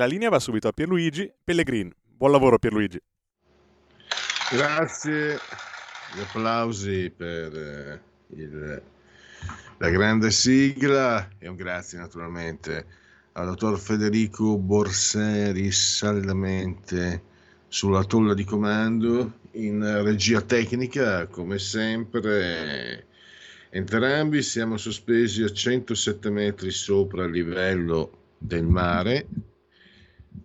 La linea va subito a Pierluigi Pellegrin. Buon lavoro Pierluigi. Grazie, gli applausi per eh, il, la grande sigla e un grazie naturalmente al dottor Federico Borseri saldamente sulla tolla di comando in regia tecnica come sempre entrambi siamo sospesi a 107 metri sopra il livello del mare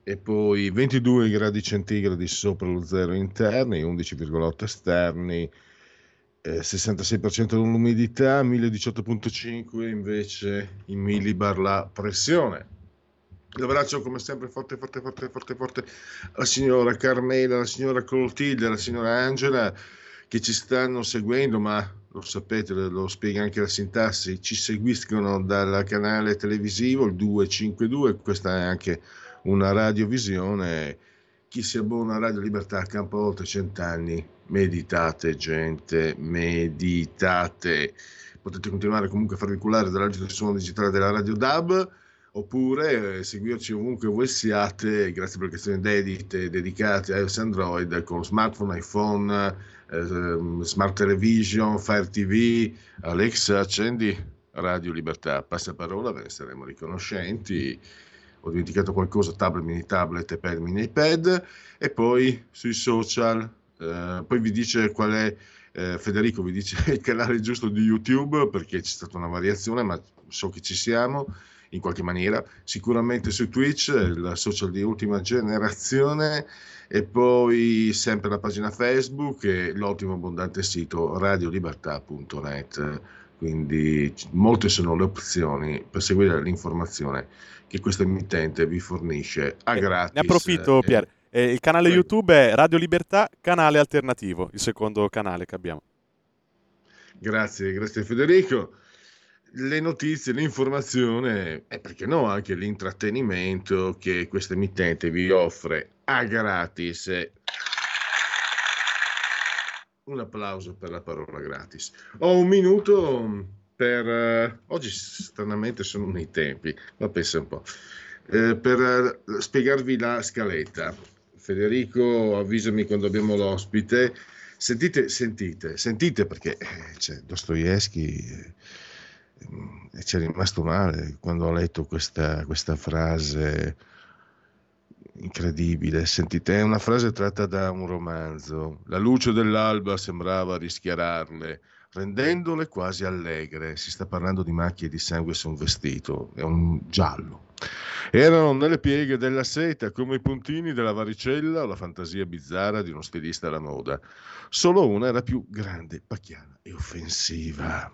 e poi 22 gradi centigradi sopra lo zero interni, 11,8 esterni, eh, 66% l'umidità, 1018.5 invece in millibar la pressione. L'abbraccio come sempre forte, forte, forte, forte, forte alla signora Carmela, alla signora Clotilde, alla signora Angela che ci stanno seguendo, ma lo sapete, lo spiega anche la sintassi, ci seguiscono dal canale televisivo il 252, questa è anche una radiovisione. Chi si abbona a Radio Libertà campa oltre cent'anni. Meditate, gente, meditate. Potete continuare comunque a farvi cullare dall'agito suono digitale della Radio DAB oppure eh, seguirci ovunque voi siate grazie alle applicazioni dedicate, dedicate a iOS Android con smartphone, iPhone, eh, Smart Television, Fire TV, Alexa, accendi Radio Libertà, passa parola, ve ne saremo riconoscenti ho dimenticato qualcosa, tablet, mini tablet, iPad, mini iPad, e poi sui social, eh, poi vi dice qual è, eh, Federico vi dice il canale giusto di YouTube, perché c'è stata una variazione, ma so che ci siamo in qualche maniera, sicuramente su Twitch, il social di ultima generazione, e poi sempre la pagina Facebook e l'ottimo abbondante sito radiolibertà.net. Quindi molte sono le opzioni per seguire l'informazione che questo emittente vi fornisce a eh, gratis. Ne approfitto, eh, Pier. Eh, il canale. YouTube è Radio Libertà, canale alternativo, il secondo canale che abbiamo. Grazie, grazie Federico. Le notizie, l'informazione e perché no anche l'intrattenimento che questo emittente vi offre a gratis. Un applauso per la parola gratis. Ho un minuto per... Uh, oggi stranamente sono nei tempi, ma pensa un po'. Uh, per uh, spiegarvi la scaletta. Federico, avvisami quando abbiamo l'ospite. Sentite, sentite, sentite perché c'è Dostoevsky e ci è rimasto male quando ho letto questa, questa frase incredibile. Sentite, è una frase tratta da un romanzo. La luce dell'alba sembrava rischiararle rendendole quasi allegre. Si sta parlando di macchie di sangue su un vestito, è un giallo. Erano nelle pieghe della seta come i puntini della varicella o la fantasia bizzarra di uno stilista alla moda. Solo una era più grande, pacchiana e offensiva.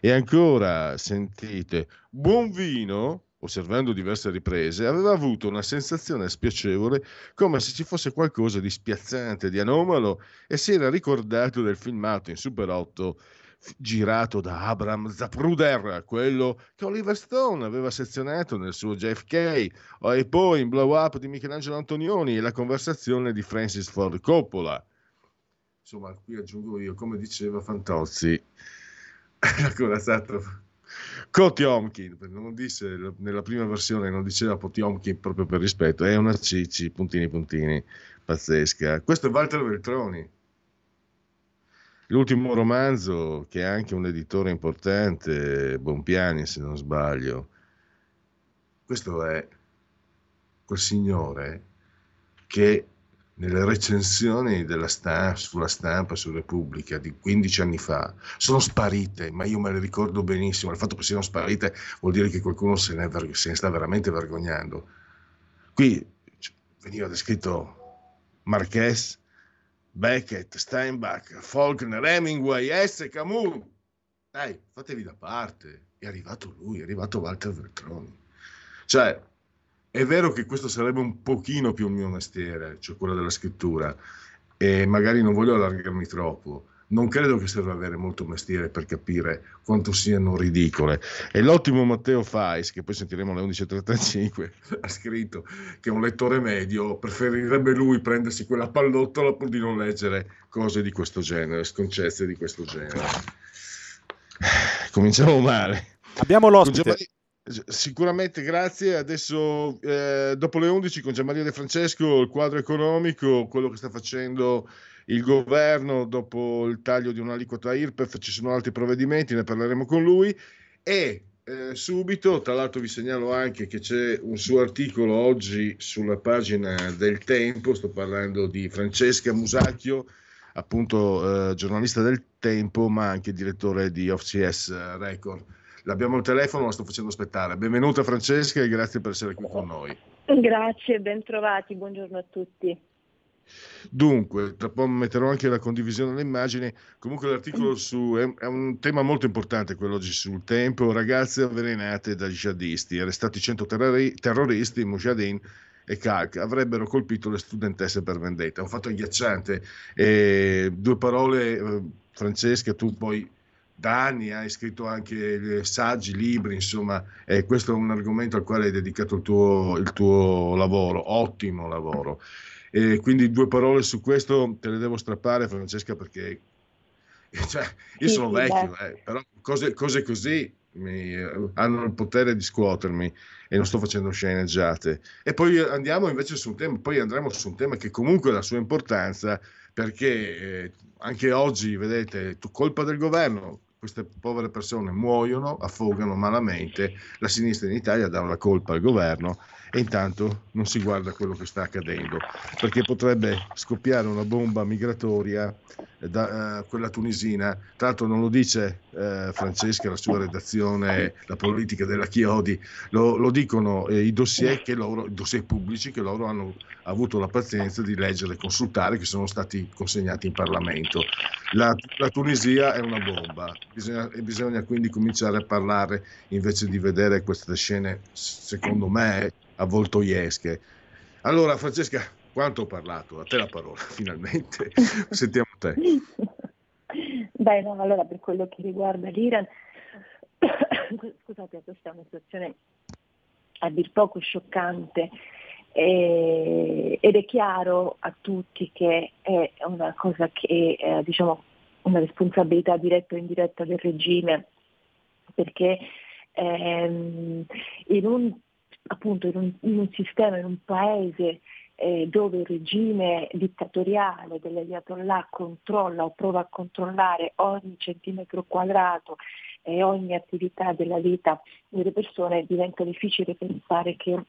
E ancora, sentite, buon vino osservando diverse riprese, aveva avuto una sensazione spiacevole come se ci fosse qualcosa di spiazzante, di anomalo e si era ricordato del filmato in Super 8 girato da Abraham Zapruder, quello che Oliver Stone aveva sezionato nel suo JFK, e poi in Blow Up di Michelangelo Antonioni e la conversazione di Francis Ford Coppola. Insomma, qui aggiungo io, come diceva Fantozzi, la corazzato Kotiomkin, non disse nella prima versione, non diceva Potiomkin proprio per rispetto, è una Cici, puntini puntini, pazzesca. Questo è Walter Veltroni, l'ultimo romanzo che è anche un editore importante, Bonpiani se non sbaglio. Questo è quel signore che nelle recensioni stampa, sulla stampa, su Repubblica di 15 anni fa, sono sparite, ma io me le ricordo benissimo. Il fatto che siano sparite vuol dire che qualcuno se ne, se ne sta veramente vergognando. Qui veniva descritto Marquez Beckett, Steinbach, Faulkner, Hemingway, S. Camus. Dai, fatevi da parte. È arrivato lui, è arrivato Walter Veltroni. Cioè, è vero che questo sarebbe un pochino più un mio mestiere, cioè quello della scrittura, e magari non voglio allargarmi troppo, non credo che serva avere molto mestiere per capire quanto siano ridicole. E l'ottimo Matteo Fais, che poi sentiremo alle 11.35, ha scritto che un lettore medio preferirebbe lui prendersi quella pallottola pur di non leggere cose di questo genere, sconcezze di questo genere. Cominciamo male. Abbiamo l'ospite. Sicuramente grazie. Adesso, eh, dopo le 11, con Gianmaria De Francesco, il quadro economico, quello che sta facendo il governo dopo il taglio di un'aliquota IRPEF, ci sono altri provvedimenti, ne parleremo con lui e eh, subito, tra l'altro vi segnalo anche che c'è un suo articolo oggi sulla pagina del Tempo, sto parlando di Francesca Musacchio, appunto eh, giornalista del Tempo, ma anche direttore di OFCS Record. L'abbiamo al telefono, la sto facendo aspettare. Benvenuta Francesca e grazie per essere qui con noi. Grazie, ben trovati, buongiorno a tutti. Dunque, tra poco metterò anche la condivisione delle immagini. Comunque l'articolo su, è, è, un tema molto importante quello oggi sul tempo. Ragazze avvelenate da jihadisti, arrestati 100 terrori, terroristi, Mujahideen e Kalk avrebbero colpito le studentesse per vendetta. Un fatto agghiacciante. E due parole, eh, Francesca, tu poi da anni hai scritto anche saggi, libri, insomma, e questo è un argomento al quale hai dedicato il tuo, il tuo lavoro, ottimo lavoro. E quindi due parole su questo te le devo strappare, Francesca, perché cioè, io sono vecchio, eh, però cose, cose così mi, hanno il potere di scuotermi e non sto facendo sceneggiate. E poi andiamo invece su un tema, poi andremo su un tema che comunque ha la sua importanza, perché eh, anche oggi, vedete, colpa del governo, queste povere persone muoiono, affogano malamente, la sinistra in Italia dà la colpa al governo e intanto non si guarda quello che sta accadendo, perché potrebbe scoppiare una bomba migratoria, eh, da, uh, quella tunisina, tra l'altro non lo dice uh, Francesca, la sua redazione, la politica della Chiodi, lo, lo dicono eh, i dossier, loro, i dossier pubblici che loro hanno avuto la pazienza di leggere e consultare, che sono stati consegnati in Parlamento. La, la Tunisia è una bomba. Bisogna, e bisogna quindi cominciare a parlare invece di vedere queste scene, secondo me, avvoltoiesche. Allora, Francesca, quanto ho parlato? A te la parola, finalmente. Sentiamo te. Beh, no, allora per quello che riguarda l'Iran, scusate, questa è una situazione a dir poco scioccante eh, ed è chiaro a tutti che è una cosa che eh, diciamo, una responsabilità diretta o indiretta del regime, perché ehm, in un appunto in un, in un sistema, in un paese eh, dove il regime dittatoriale dell'Ayatollah controlla o prova a controllare ogni centimetro quadrato e ogni attività della vita delle persone, diventa difficile pensare che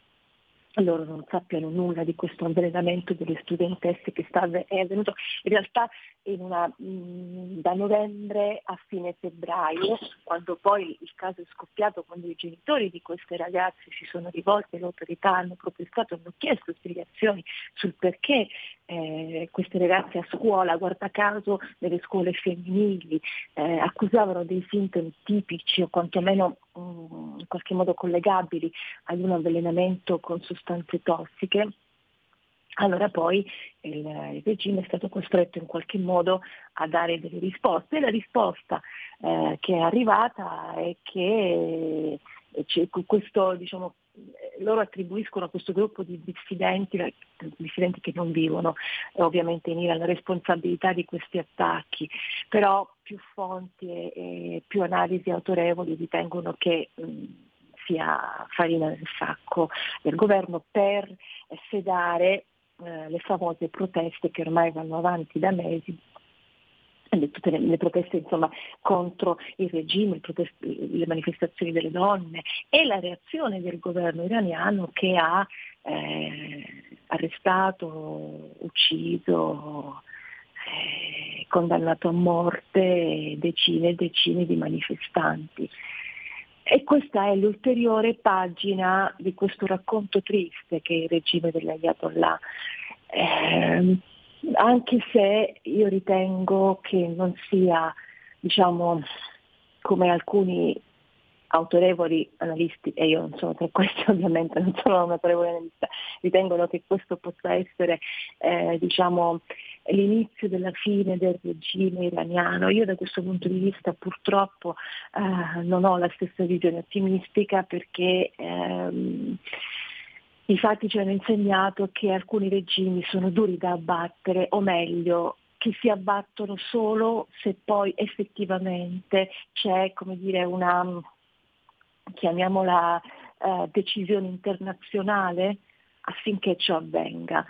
loro non sappiano nulla di questo avvelenamento delle studentesse che sta, è avvenuto. In realtà una, mh, da novembre a fine febbraio, quando poi il caso è scoppiato, quando i genitori di queste ragazze si sono rivolti alle autorità, hanno protestato, hanno chiesto spiegazioni sul perché eh, queste ragazze a scuola, guarda caso nelle scuole femminili, eh, accusavano dei sintomi tipici o quantomeno mh, in qualche modo collegabili ad un avvelenamento con sostanze tossiche allora poi il, il, regime è stato costretto in qualche modo a dare delle risposte e la risposta eh, che è arrivata è che eh, questo, diciamo, loro attribuiscono a questo gruppo di dissidenti, dissidenti che non vivono ovviamente in Iran, la responsabilità di questi attacchi, però più fonti e, e più analisi autorevoli ritengono che mh, sia farina nel sacco del governo per sedare eh, le famose proteste che ormai vanno avanti da mesi tutte le, le, proteste insomma, contro il regime, le manifestazioni delle donne e la reazione del governo iraniano che ha eh, arrestato, ucciso, eh, condannato a morte decine e decine di manifestanti. E questa è l'ulteriore pagina di questo racconto triste che è il regime dell'Ayatollah. Eh, anche se io ritengo che non sia, diciamo, come alcuni autorevoli analisti, e io non sono tra questi ovviamente, non sono un autorevole analista, ritengono che questo possa essere eh, diciamo, l'inizio della fine del regime iraniano. Io da questo punto di vista purtroppo eh, non ho la stessa visione ottimistica perché ehm, i fatti ci hanno insegnato che alcuni regimi sono duri da abbattere, o meglio, che si abbattono solo se poi effettivamente c'è come dire, una chiamiamola eh, decisione internazionale affinché ciò avvenga.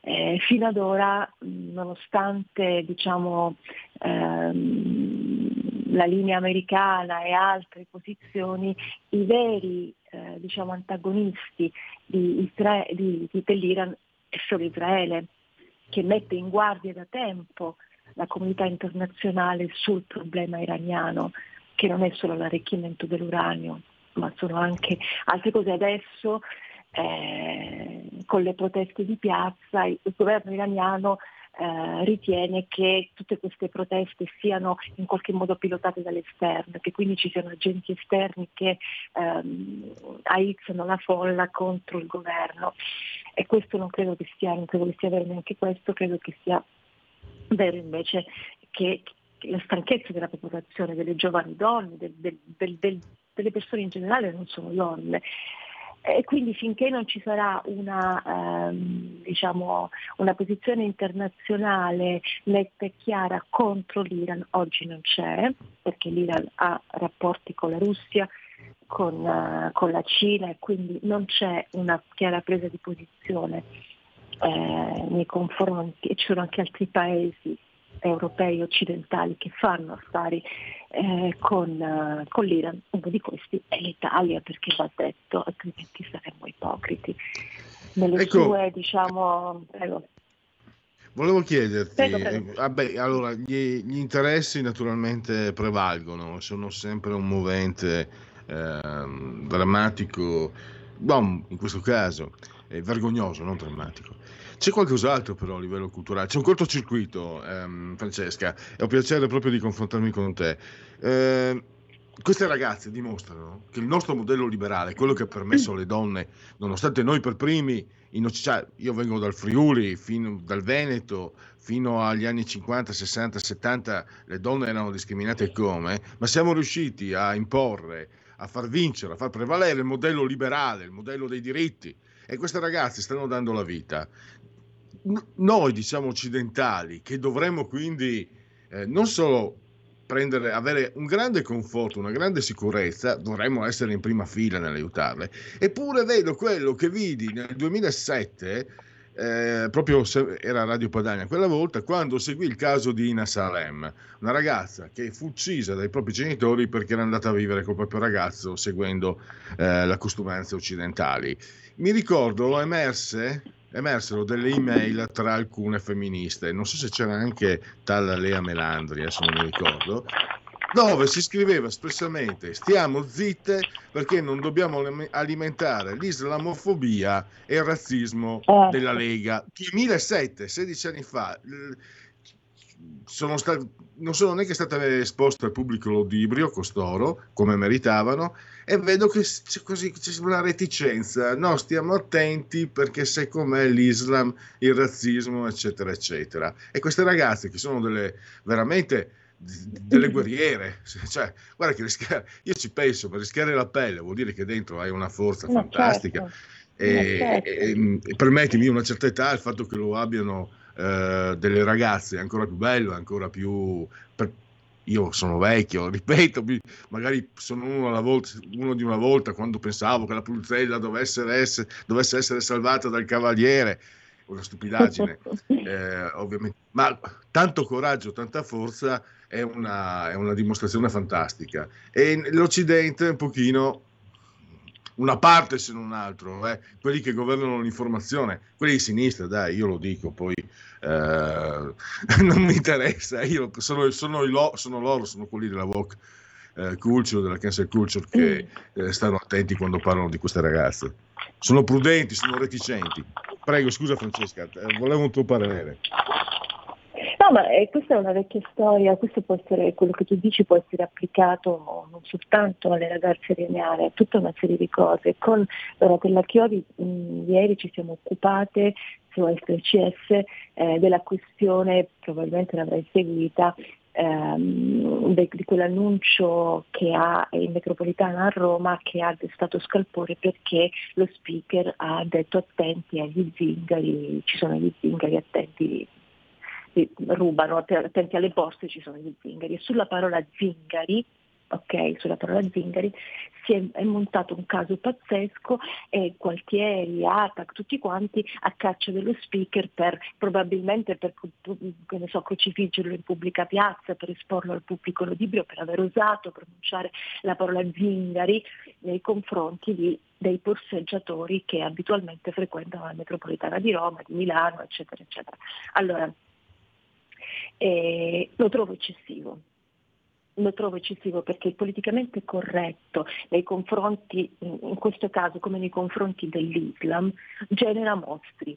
Eh, fino ad ora, nonostante diciamo, ehm, la linea americana e altre posizioni, i veri eh, diciamo, antagonisti di di, di, dell'Iran è solo Israele, che mette in guardia da tempo la comunità internazionale sul problema iraniano, che non è solo l'arricchimento dell'uranio, ma sono anche altre cose. Adesso eh, con le proteste di piazza il, governo iraniano eh, ritiene che tutte queste proteste siano in qualche modo pilotate dall'esterno, che quindi ci siano agenti esterni che ehm, aizzano la folla contro il governo. E questo non credo che sia, non credo che sia vero neanche questo, credo che sia vero invece che la stanchezza della popolazione, delle giovani donne, del, del, del, delle persone in generale non sono donne. E quindi finché non ci sarà una, ehm, diciamo, una posizione internazionale netta e chiara contro l'Iran, oggi non c'è, perché l'Iran ha rapporti con la Russia, con, uh, con la Cina e quindi non c'è una chiara presa di posizione eh, nei confronti e ci sono anche altri paesi europei occidentali che fanno affari eh, con, uh, con, l'Iran, uno di questi è l'Italia perché va detto, altrimenti saremmo ipocriti. Nelle ecco, sue, diciamo, prego. Volevo chiederti, prego, prego. Eh, vabbè, allora, gli, gli, interessi naturalmente prevalgono, sono sempre un movente eh, drammatico, bon, in questo caso, è vergognoso, non drammatico. C'è qualcos'altro però a livello culturale, c'è un cortocircuito, ehm, Francesca, e ho piacere proprio di confrontarmi con te. Eh, queste ragazze dimostrano che il nostro modello liberale, quello che ha permesso alle donne, nonostante noi per primi, cioè, io vengo dal Friuli, fino, dal Veneto, fino agli anni 50, 60, 70 le donne erano discriminate come, ma siamo riusciti a imporre, a far vincere, a far prevalere il modello liberale, il modello dei diritti. E queste ragazze stanno dando la vita noi diciamo occidentali che dovremmo quindi eh, non solo prendere, avere un grande conforto, una grande sicurezza, dovremmo essere in prima fila nell'aiutarle. Eppure vedo quello che vidi nel 2007, eh, proprio era Radio Padania quella volta, quando seguì il caso di Ina Salem, una ragazza che fu uccisa dai propri genitori perché era andata a vivere col proprio ragazzo seguendo eh, le costumanze occidentali. Mi ricordo emerse emersero delle email tra alcune femministe, non so se c'era anche tal Lea Melandri, adesso non mi ricordo, dove si scriveva espressamente stiamo zitte perché non dobbiamo alimentare l'islamofobia e il razzismo eh. della Lega. 2007, 16 anni fa, sono stati, non sono neanche state esposte al pubblico l'odibrio costoro, come meritavano, e vedo che c'è, così, c'è una reticenza. No, stiamo attenti perché sai com'è l'Islam, il razzismo, eccetera, eccetera. E queste ragazze che sono delle veramente delle guerriere, cioè, guarda che rischiare, io ci penso, per rischiare la pelle vuol dire che dentro hai una forza Ma fantastica. Certo. E, certo. e, e, permettimi, una certa età, il fatto che lo abbiano eh, delle ragazze è ancora più bello, ancora più... Per, io sono vecchio, ripeto, magari sono uno, volta, uno, di una volta quando pensavo che la Pulzella dovesse essere, dovesse essere salvata dal cavaliere, una stupidaggine, eh, ovviamente, ma tanto coraggio, tanta forza è una, è una dimostrazione fantastica. E l'Occidente un pochino una parte se non altro, eh, quelli che governano l'informazione, quelli di sinistra, dai, io lo dico, poi eh, non mi interessa, io sono, sono, lo, sono loro, sono quelli della Vogue eh, Culture, della Cancel Culture, che mm. eh, stanno attenti quando parlano di queste ragazze. Sono prudenti, sono reticenti. Prego, scusa Francesca, eh, volevo un tuo parere. Ma eh, questa è una vecchia storia, questo può essere, quello che tu dici può essere applicato non soltanto alle ragazze lineari, a tutta una serie di cose. Con Donatella Chiodi mh, ieri ci siamo occupate su SCS eh, della questione, probabilmente l'avrai seguita, ehm, di quell'annuncio che ha in metropolitana a Roma che ha destato scalpore perché lo speaker ha detto attenti agli zingari, ci sono gli zingari attenti rubano, attenti alle borse ci sono gli zingari e sulla parola zingari ok, sulla parola zingari, si è, è, montato un caso pazzesco e Gualtieri, ATAC, tutti quanti a caccia dello speaker per probabilmente per so, crocifiggerlo in pubblica piazza, per esporlo al pubblico ludibrio, per aver osato pronunciare la parola zingari nei confronti di, dei borseggiatori che abitualmente frequentano la metropolitana di Roma, di Milano, eccetera, eccetera. Allora, eh, lo trovo eccessivo lo trovo eccessivo perché il politicamente corretto nei confronti, in questo caso come nei confronti dell'Islam, genera mostri.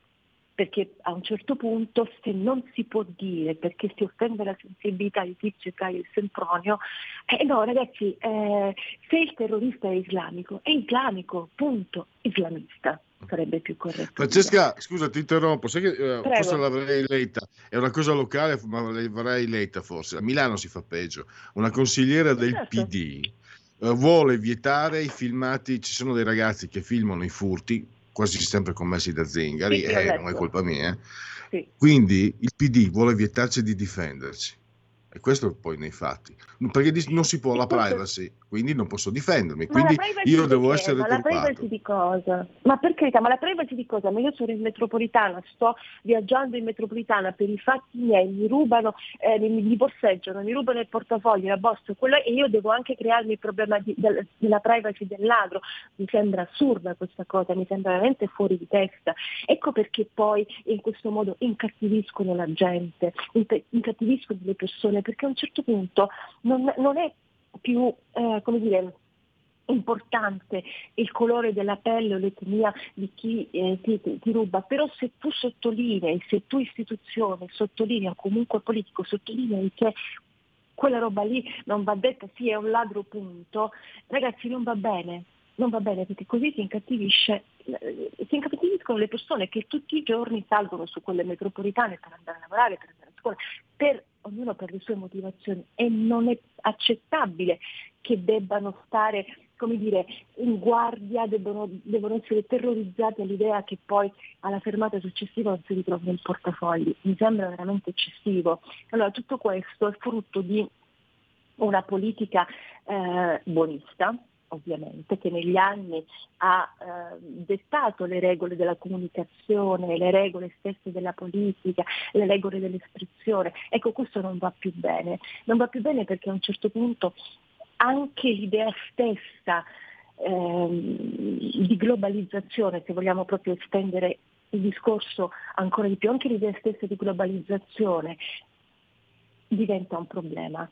Perché a un certo punto se non si può dire perché si offende la sensibilità di Tizio, Caio e Sempronio, eh no ragazzi, eh, se il terrorista è islamico, è islamico, punto, islamista sarebbe più corretto. Francesca, scusa, ti interrompo, sai che uh, forse l'avrei letta, è una cosa locale, ma l'avrei letta forse. A Milano si fa peggio. Una consigliera del certo. PD eh, vuole vietare i filmati, ci sono dei ragazzi che filmano i furti, quasi sempre commessi da zingari, sì, eh, non è colpa mia. Sì. Quindi il PD vuole vietarci di difenderci. E questo poi nei fatti. Perché non si può la privacy, quindi non posso difendermi. Quindi io devo essere ma la privacy di cosa? Ma per carità, ma la privacy di cosa? Ma io sono in metropolitana, sto viaggiando in metropolitana per i fatti miei, mi rubano, eh, mi, mi borseggiano, mi rubano il portafoglio, la borsa, quello, e io devo anche crearmi il problema di, del, della privacy del ladro. Mi sembra assurda questa cosa, mi sembra veramente fuori di testa. Ecco perché poi in questo modo incattiviscono la gente, incattiviscono le persone perché a un certo punto non, non è più, eh, come dire, importante il colore della pelle o l'etnia di chi eh, ti, ti, ruba, però se tu sottolinei, se tu istituzione sottolinei o comunque politico sottolinei che quella roba lì non va detta, sì è un ladro punto, ragazzi non va bene, non va bene perché così si incattivisce, si incattiviscono le persone che tutti i giorni salgono su quelle metropolitane per andare a lavorare, per andare a scuola, per ognuno per le sue motivazioni e non è accettabile che debbano stare come dire, in guardia, devono, devono essere terrorizzati all'idea che poi alla fermata successiva non si ritrovino il portafogli. Mi sembra veramente eccessivo. Allora tutto questo è frutto di una politica eh, buonista, ovviamente, che negli anni ha eh, dettato le regole della comunicazione, le regole stesse della politica, le regole dell'espressione. Ecco, questo non va più bene. Non va più bene perché a un certo punto anche l'idea stessa eh, di globalizzazione, se vogliamo proprio estendere il discorso ancora di più, anche l'idea stessa di globalizzazione diventa un problema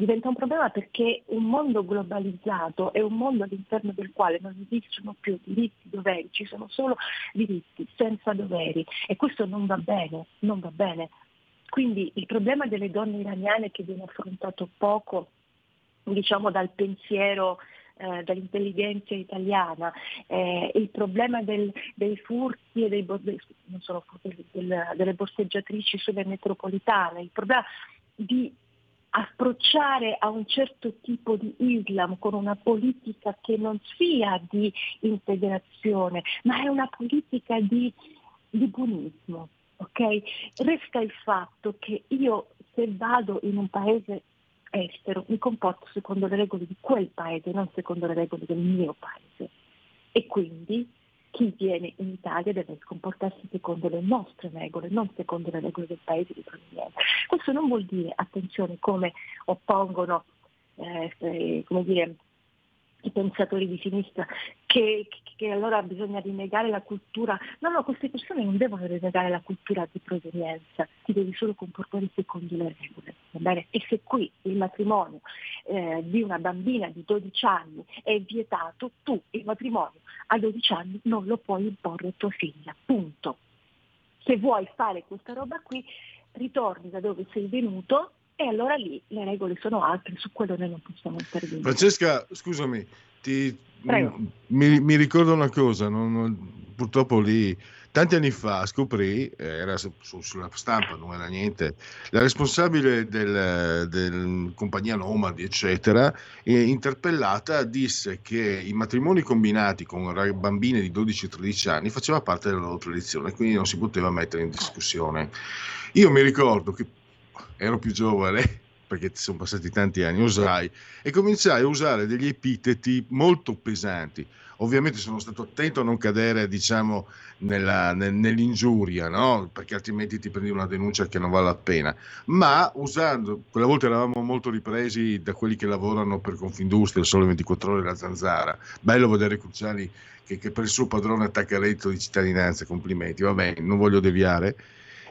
diventa un problema perché un mondo globalizzato è un mondo all'interno del quale non esistono più diritti, doveri, ci sono solo diritti senza doveri e questo non va bene, non va bene. Quindi il problema delle donne iraniane che viene affrontato poco diciamo dal pensiero eh, dall'intelligenza italiana, eh, il problema del, dei furti e dei, furti, del, delle borseggiatrici sulle metropolitane, il problema di approcciare a un certo tipo di Islam con una politica che non sia di integrazione, ma è una politica di, di buonismo. Okay? Resta il fatto che io se vado in un paese estero mi comporto secondo le regole di quel paese, non secondo le regole del mio paese. E quindi chi viene in Italia deve comportarsi secondo le nostre regole, non secondo le regole del paese di provenienza. Questo non vuol dire, attenzione, come oppongono eh, come dire, i pensatori di sinistra che, che, allora bisogna rinnegare la cultura. No, no, queste persone non devono rinnegare la cultura di provenienza, ti devi solo comportare secondo le regole. Va bene? E se qui il matrimonio eh, di una bambina di 12 anni è vietato, tu il matrimonio a 12 anni non lo puoi imporre a tua figlia. Punto. Se vuoi fare questa roba qui, ritorni da dove sei venuto e allora lì le regole sono altre, su quello noi non possiamo intervenire. Francesca, scusami, ti, mi, mi, ricordo una cosa, non, non, purtroppo lì tanti anni fa scoprì, eh, era su, sulla stampa, non era niente, la responsabile del, del compagnia Nomadi, eccetera, eh, interpellata disse che i matrimoni combinati con bambine di 12-13 anni faceva parte della loro tradizione, quindi non si poteva mettere in discussione. Io mi ricordo che ero più giovane, perché sono passati tanti anni, usai e cominciai a usare degli epiteti molto pesanti. Ovviamente sono stato attento a non cadere, diciamo, nella, nell'ingiuria, no? perché altrimenti ti prendi una denuncia che non vale la pena. Ma usando, quella volta eravamo molto ripresi da quelli che lavorano per Confindustria, solo 24 ore la zanzara. Bello vedere Cruciani che, che per il suo padrone attacca reddito di cittadinanza, complimenti, vabbè, non voglio deviare.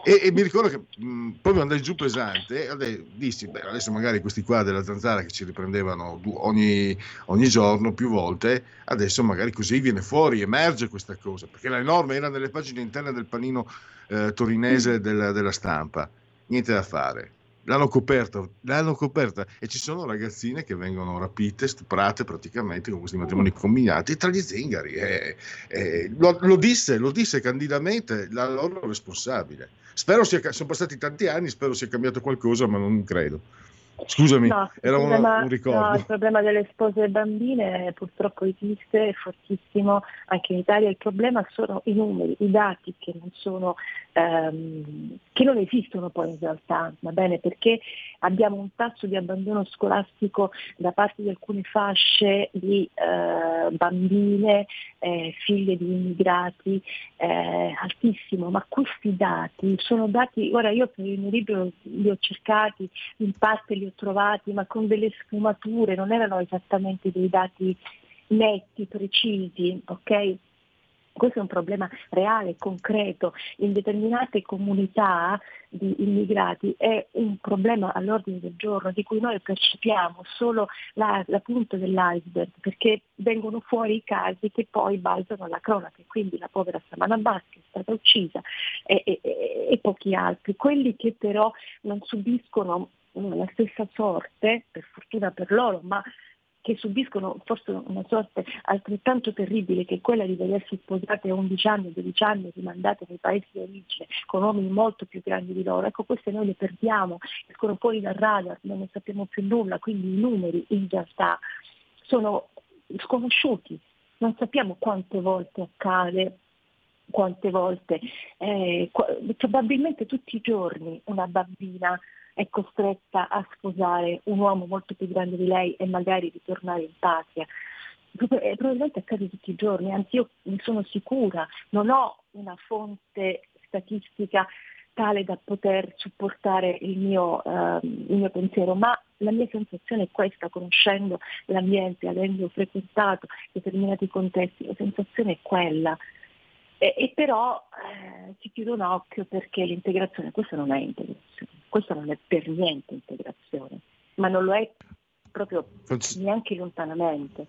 E, e, mi ricordo che mh, proprio andai giù pesante e dissi, beh, adesso magari questi qua della zanzara che ci riprendevano ogni, ogni, giorno, più volte, adesso magari così viene fuori, emerge questa cosa, perché la norma era nelle pagine interne del panino eh, torinese della, della stampa, niente da fare. L'hanno coperta, l'hanno coperta e ci sono ragazzine che vengono rapite, stuprate praticamente con questi matrimoni combinati tra gli zingari. E, e, lo, lo, disse, lo disse candidamente la loro responsabile. Spero sia, sono passati tanti anni, spero sia cambiato qualcosa, ma non credo. Scusami, no, era un, problema, un ricordo. No, il problema delle spose bambine purtroppo esiste, è fortissimo anche in Italia. Il problema sono i numeri, i dati che non, sono, ehm, che non esistono poi in realtà, va bene? Perché abbiamo un tasso di abbandono scolastico da parte di alcune fasce di eh, bambine, eh, figlie di immigrati, eh, altissimo, ma questi dati sono dati, ora io per il mio libro li ho cercati, in parte li ho trovati, ma con delle sfumature, non erano esattamente dei dati netti, precisi, ok? Questo è un problema reale, concreto. In determinate comunità di immigrati è un problema all'ordine del giorno di cui noi percepiamo solo la, la punta dell'iceberg perché vengono fuori i casi che poi balzano alla cronaca. Quindi la povera Samana Baschi è stata uccisa e, e, e pochi altri. Quelli che però non subiscono la stessa sorte, per fortuna per loro, ma che subiscono forse una sorte altrettanto terribile che quella di vedersi sposate a 11 anni, 12 anni, rimandate nei paesi di origine con uomini molto più grandi di loro. Ecco, queste noi le perdiamo, escono fuori dal radar, non ne sappiamo più nulla, quindi i numeri in realtà sono sconosciuti, non sappiamo quante volte accade quante volte, eh, probabilmente tutti i giorni una bambina è costretta a sposare un uomo molto più grande di lei e magari ritornare in patria. Eh, probabilmente accade tutti i giorni, anzi io ne sono sicura, non ho una fonte statistica tale da poter supportare il mio, uh, il mio, pensiero, ma la mia sensazione è questa, conoscendo l'ambiente, avendo frequentato determinati contesti, la sensazione è quella. E, e però eh, si chiude un occhio perché l'integrazione, questa non è integrazione questo non è per niente integrazione, ma non lo è proprio neanche lontanamente.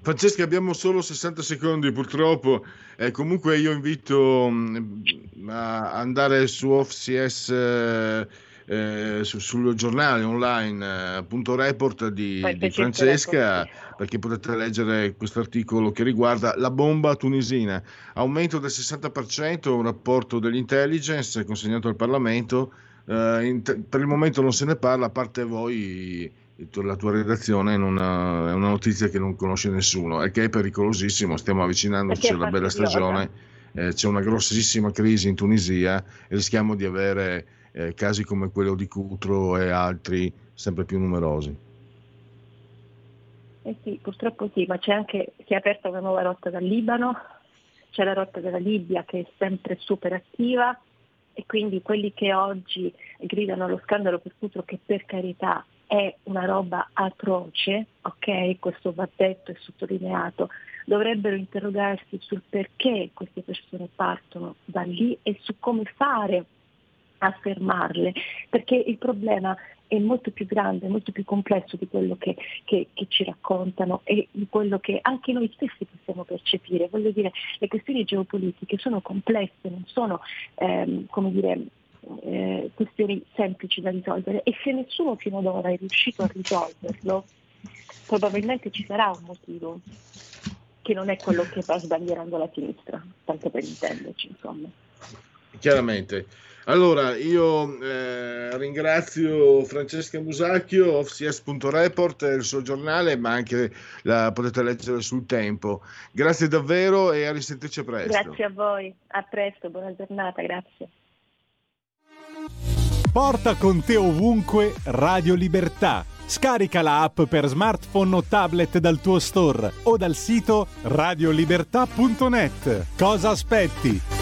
Francesca, abbiamo solo 60 secondi purtroppo. Eh, comunque io invito mh, mm, a andare su OFCS eh, eh, su, sul giornale online eh, punto report di, di Francesca perché potete leggere questo articolo che riguarda la bomba tunisina. Aumento del 60%, un rapporto dell'intelligence consegnato al Parlamento Uh, in, per il momento non se ne parla, a parte voi, la tua redazione non ha, è una notizia che non conosce nessuno e che è pericolosissimo. Stiamo avvicinandoci alla bella stagione, eh, c'è una grossissima crisi in Tunisia e rischiamo di avere eh, casi come quello di Cutro e altri sempre più numerosi. Eh sì, purtroppo sì, ma c'è anche, si è aperta una nuova rotta dal Libano, c'è la rotta della Libia che è sempre super attiva e quindi quelli che oggi gridano allo scandalo per Cutro che per carità è una roba atroce, ok, questo va detto e sottolineato, dovrebbero interrogarsi sul perché queste persone partono da lì e su come fare a fermarle, perché il problema è molto più grande, molto più complesso di quello che, che, che, ci raccontano e di quello che anche noi stessi possiamo percepire. Voglio dire, le questioni geopolitiche sono complesse, non sono, ehm, come dire, eh, questioni semplici da risolvere e se nessuno fino ad ora è riuscito a risolverlo, probabilmente ci sarà un motivo che non è quello che va sbandierando la sinistra, tanto per intenderci, insomma. Chiaramente. Allora, io eh, ringrazio Francesca Musacchio, offcs.report, il suo giornale, ma anche la potete leggere sul tempo. Grazie davvero e a risentirci presto. Grazie a voi, a presto, buona giornata, grazie. Porta con te ovunque Radio Libertà. Scarica la app per smartphone o tablet dal tuo store o dal sito radiolibertà.net. Cosa aspetti?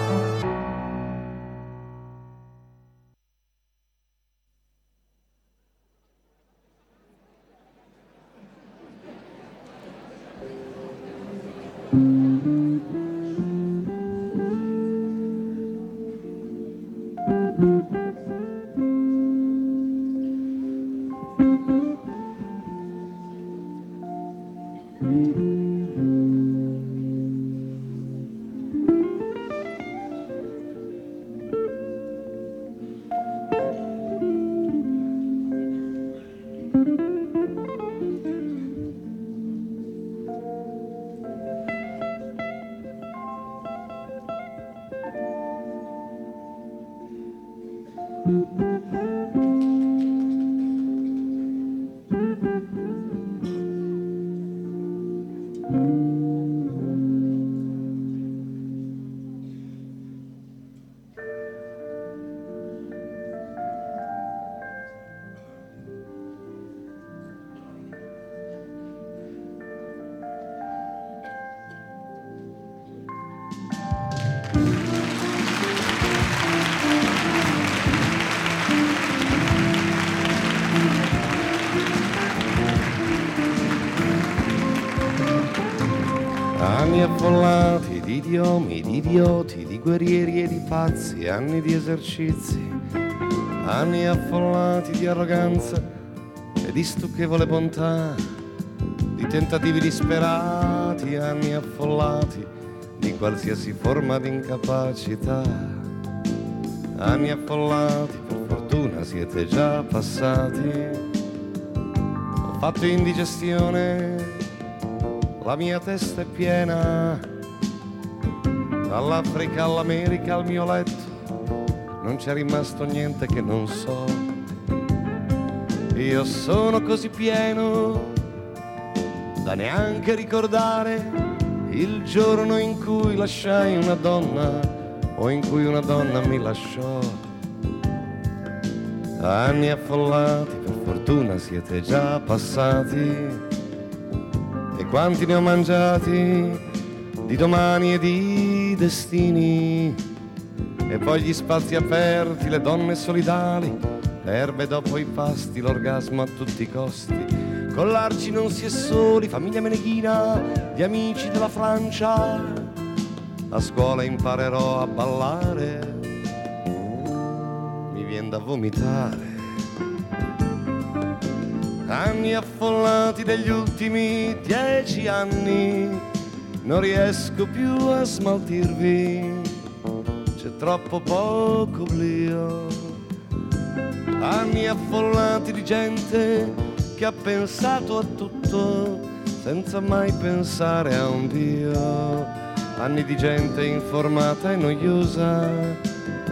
Idioti, di guerrieri e di pazzi, anni di esercizi, anni affollati di arroganza e di stucchevole bontà, di tentativi disperati, anni affollati di qualsiasi forma di incapacità, anni affollati, per fortuna siete già passati, ho fatto indigestione la mia testa è piena, dall'Africa all'America al mio letto, non c'è rimasto niente che non so. Io sono così pieno da neanche ricordare il giorno in cui lasciai una donna o in cui una donna mi lasciò. Anni affollati, per fortuna siete già passati e quanti ne ho mangiati di domani e di destini. E poi gli spazi aperti, le donne solidali, le erbe dopo i pasti, l'orgasmo a tutti i costi. Con l'arci non si è soli, famiglia meneghina, gli amici della Francia. A scuola imparerò a ballare, mi vien da vomitare anni affollati degli ultimi dieci anni, non riesco più a smaltirvi, c'è troppo poco oblio. Anni affollati di gente che ha pensato a tutto senza mai pensare a un Dio. Anni di gente informata e noiosa,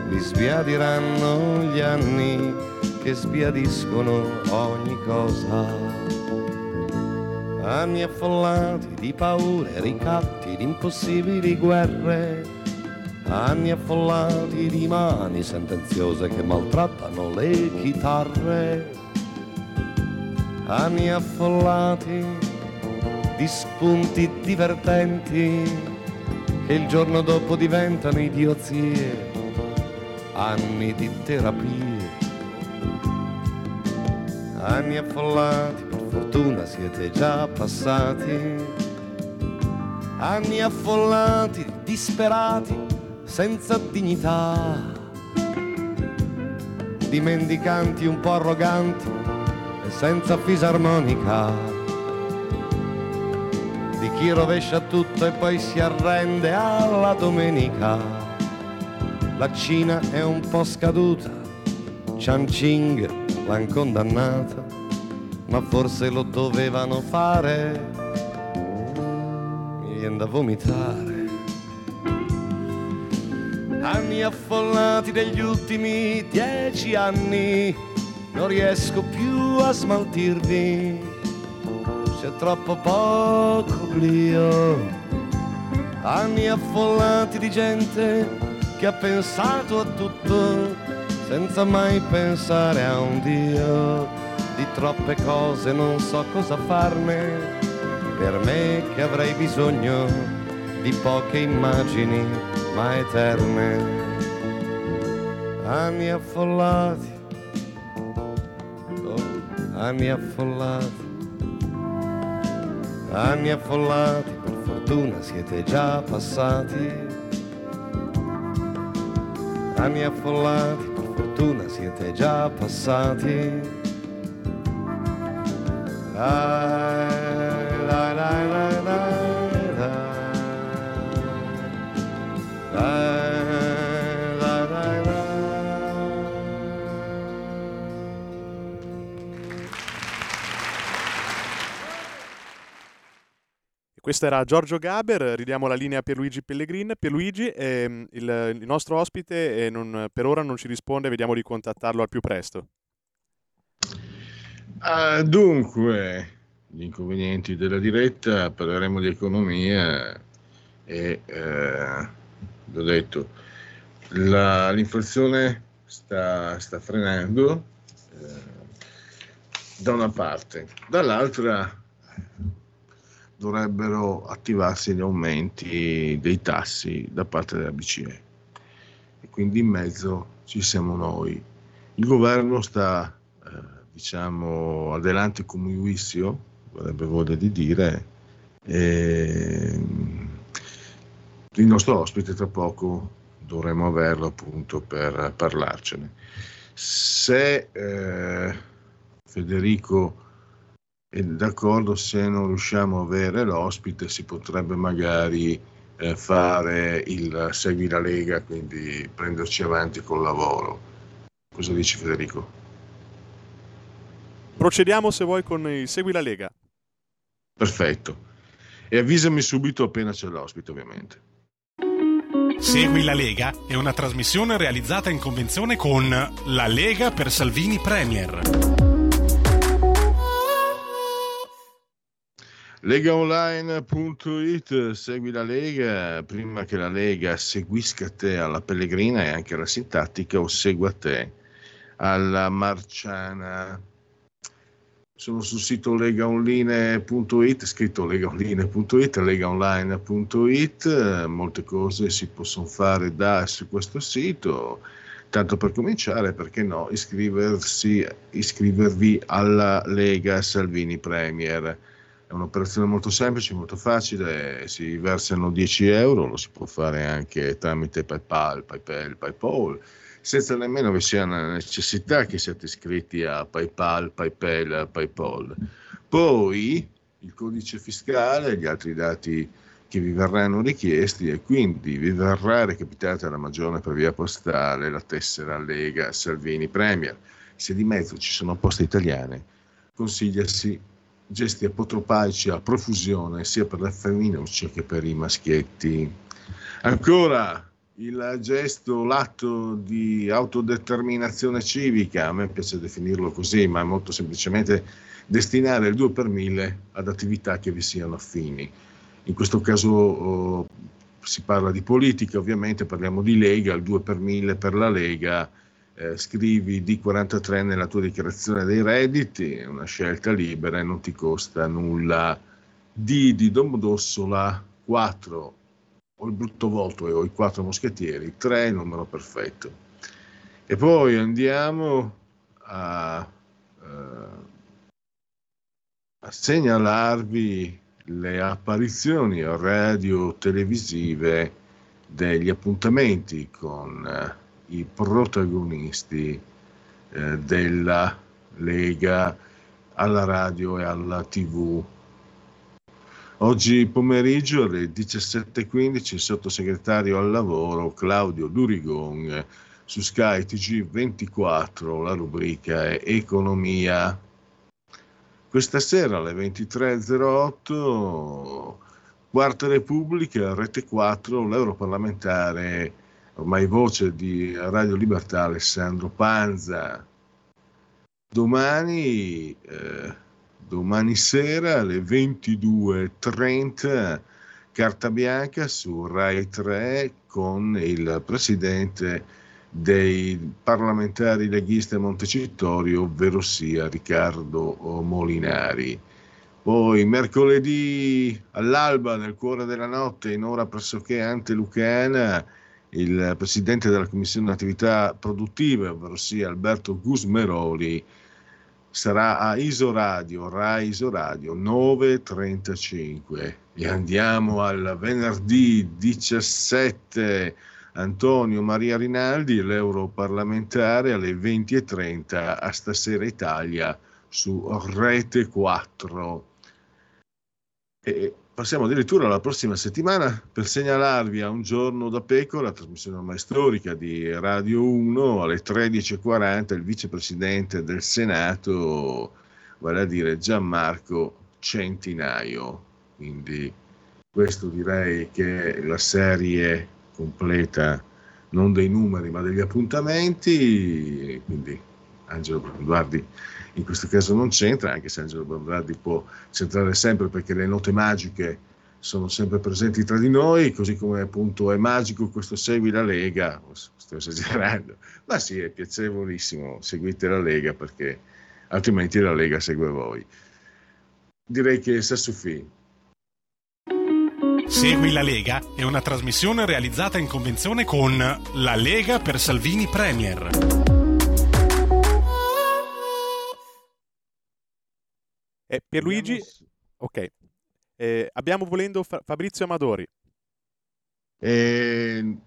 mi sbiadiranno gli anni che sbiadiscono ogni cosa. Anni affollati di paure, ricatti, di impossibili guerre. Anni affollati di mani sentenziose che maltrattano le chitarre. Anni affollati di spunti divertenti che il giorno dopo diventano idiozie. Anni di terapie anni affollati, fortuna siete già passati. Anni affollati, disperati, senza dignità. Di mendicanti un po' arroganti e senza fisarmonica, di chi rovescia tutto e poi si arrende alla domenica. La Cina è un po' scaduta, Chan Ching l'han condannata, ma forse lo dovevano fare, mi viene da vomitare anni affollati degli ultimi dieci anni, non riesco più a smaltirvi, c'è troppo poco oblio. Anni affollati di gente che ha pensato a tutto senza mai pensare a un Dio. Di troppe cose non so cosa farne, per me che avrei bisogno di poche immagini ma eterne. Anni affollati, oh, anni affollati, anni affollati, per fortuna siete già passati. Anni affollati, per fortuna siete già passati. Questo era Giorgio Gaber, ridiamo la linea a Pierluigi Pellegrin. Pierluigi, ehm, il, il nostro ospite eh, non- per ora non ci risponde, vediamo di contattarlo al più presto. Ah, dunque, gli inconvenienti della diretta, parleremo di economia e, eh, l'ho detto, la- l'inflazione sta, sta frenando eh, da una parte, dall'altra dovrebbero attivarsi gli aumenti dei tassi da parte della BCE e quindi in mezzo ci siamo noi. Il governo sta, diciamo, adelante come wissio, avrebbe voglia di dire, e il nostro ospite tra poco dovremo averlo appunto per parlarcene. Se eh, Federico è d'accordo, se non riusciamo a avere l'ospite si potrebbe magari eh, fare il Segui la Lega, quindi prenderci avanti col lavoro. Cosa dici Federico? Procediamo se vuoi con il Segui la Lega. Perfetto. E avvisami subito appena c'è l'ospite, ovviamente. Segui la Lega è una trasmissione realizzata in convenzione con La Lega per Salvini Premier. Legaonline.it, segui la Lega, prima che la Lega seguisca te alla Pellegrina e anche alla Sintattica o segua te alla Marciana. Sono sul sito legaonline.it, scritto legaonline.it, legaonline.it, molte cose si possono fare da su questo sito. Tanto per cominciare, perché no, iscrivervi alla Lega Salvini Premier. È un'operazione molto semplice, molto facile, si versano 10 euro, lo si può fare anche tramite PayPal, PayPal, PayPal, senza nemmeno vi sia la necessità che siate iscritti a PayPal, PayPal, PayPal. Poi il codice fiscale, gli altri dati che vi verranno richiesti e quindi vi verrà recapitata la maggiore per via postale la tessera Lega Salvini Premier. Se di mezzo ci sono poste italiane, consigliasi gesti apotropaici a profusione sia per le femminucce che per i maschietti. Ancora il gesto, l'atto di autodeterminazione civica, a me piace definirlo così, ma è molto semplicemente destinare il 2 per 1000 ad attività che vi siano affini. In questo caso oh, si parla di politica, ovviamente parliamo di Lega, il 2 per 1000 per la Lega, eh, scrivi D43 nella tua dichiarazione dei redditi, è una scelta libera e non ti costa nulla. D di Domodossola 4 o il brutto volto o i quattro moschettieri, 3 il numero perfetto. E poi andiamo a, eh, a segnalarvi le apparizioni radio-televisive degli appuntamenti con eh, i protagonisti eh, della Lega alla radio e alla tv. Oggi pomeriggio alle 17.15 il sottosegretario al lavoro Claudio Durigon su Sky TG24, la rubrica è Economia. Questa sera alle 23.08, Quarta Repubblica, Rete 4, l'europarlamentare, ormai voce di Radio Libertà, Alessandro Panza. Domani, eh, domani sera alle 22.30, carta bianca su Rai 3 con il presidente dei parlamentari leghisti a Montecitorio, ovvero sia Riccardo Molinari. Poi mercoledì all'alba, nel cuore della notte, in ora pressoché antelucana, il presidente della Commissione Attività Produttive, ovvero sia Alberto Gusmeroli, sarà a Isoradio, Rai Isoradio 9.35 e andiamo al venerdì 17 Antonio Maria Rinaldi, l'europarlamentare alle 20.30 a Stasera Italia su Rete 4. E passiamo addirittura alla prossima settimana per segnalarvi a un giorno da pecora, trasmissione ormai storica di Radio 1 alle 13.40 il vicepresidente del Senato, vale a dire Gianmarco Centinaio. Quindi questo direi che è la serie completa non dei numeri ma degli appuntamenti, quindi Angelo Guardi in questo caso non c'entra, anche se Angelo Bombardi può centrare sempre perché le note magiche sono sempre presenti tra di noi, così come appunto è magico questo Segui la Lega, sto esagerando, ma sì, è piacevolissimo, seguite la Lega perché altrimenti la Lega segue voi. Direi che sa suffì. Segui la Lega è una trasmissione realizzata in convenzione con La Lega per Salvini Premier. Eh, Pierluigi, ok. Eh, abbiamo volendo Fa- Fabrizio Amadori. Eh,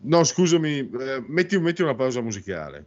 no, scusami, eh, metti, metti una pausa musicale.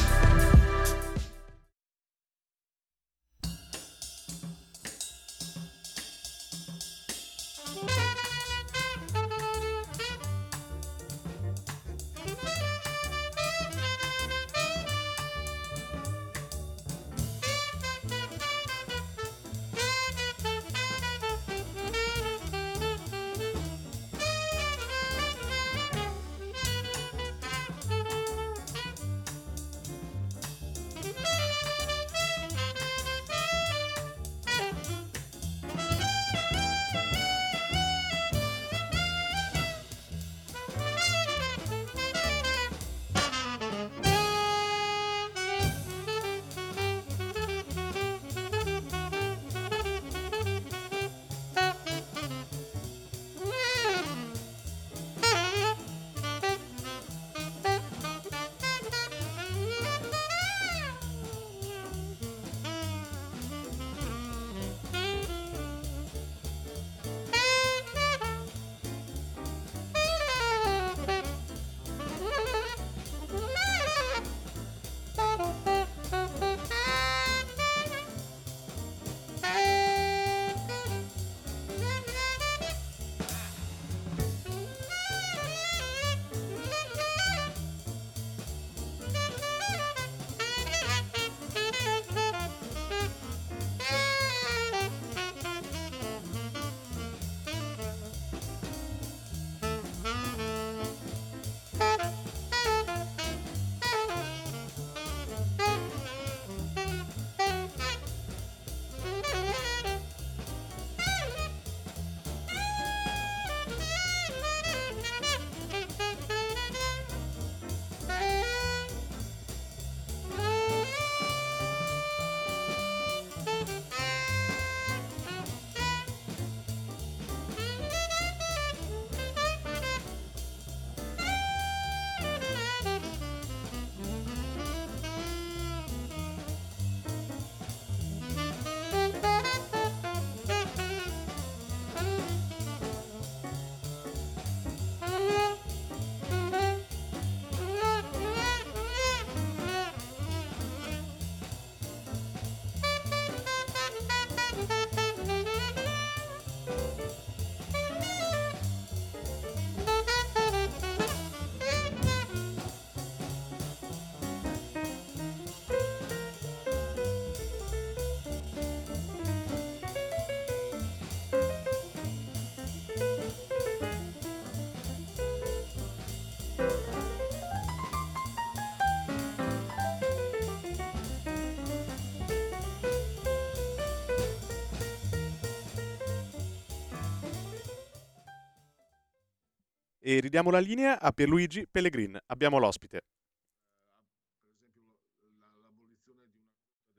E ridiamo la linea a Pierluigi Pellegrin. Abbiamo l'ospite.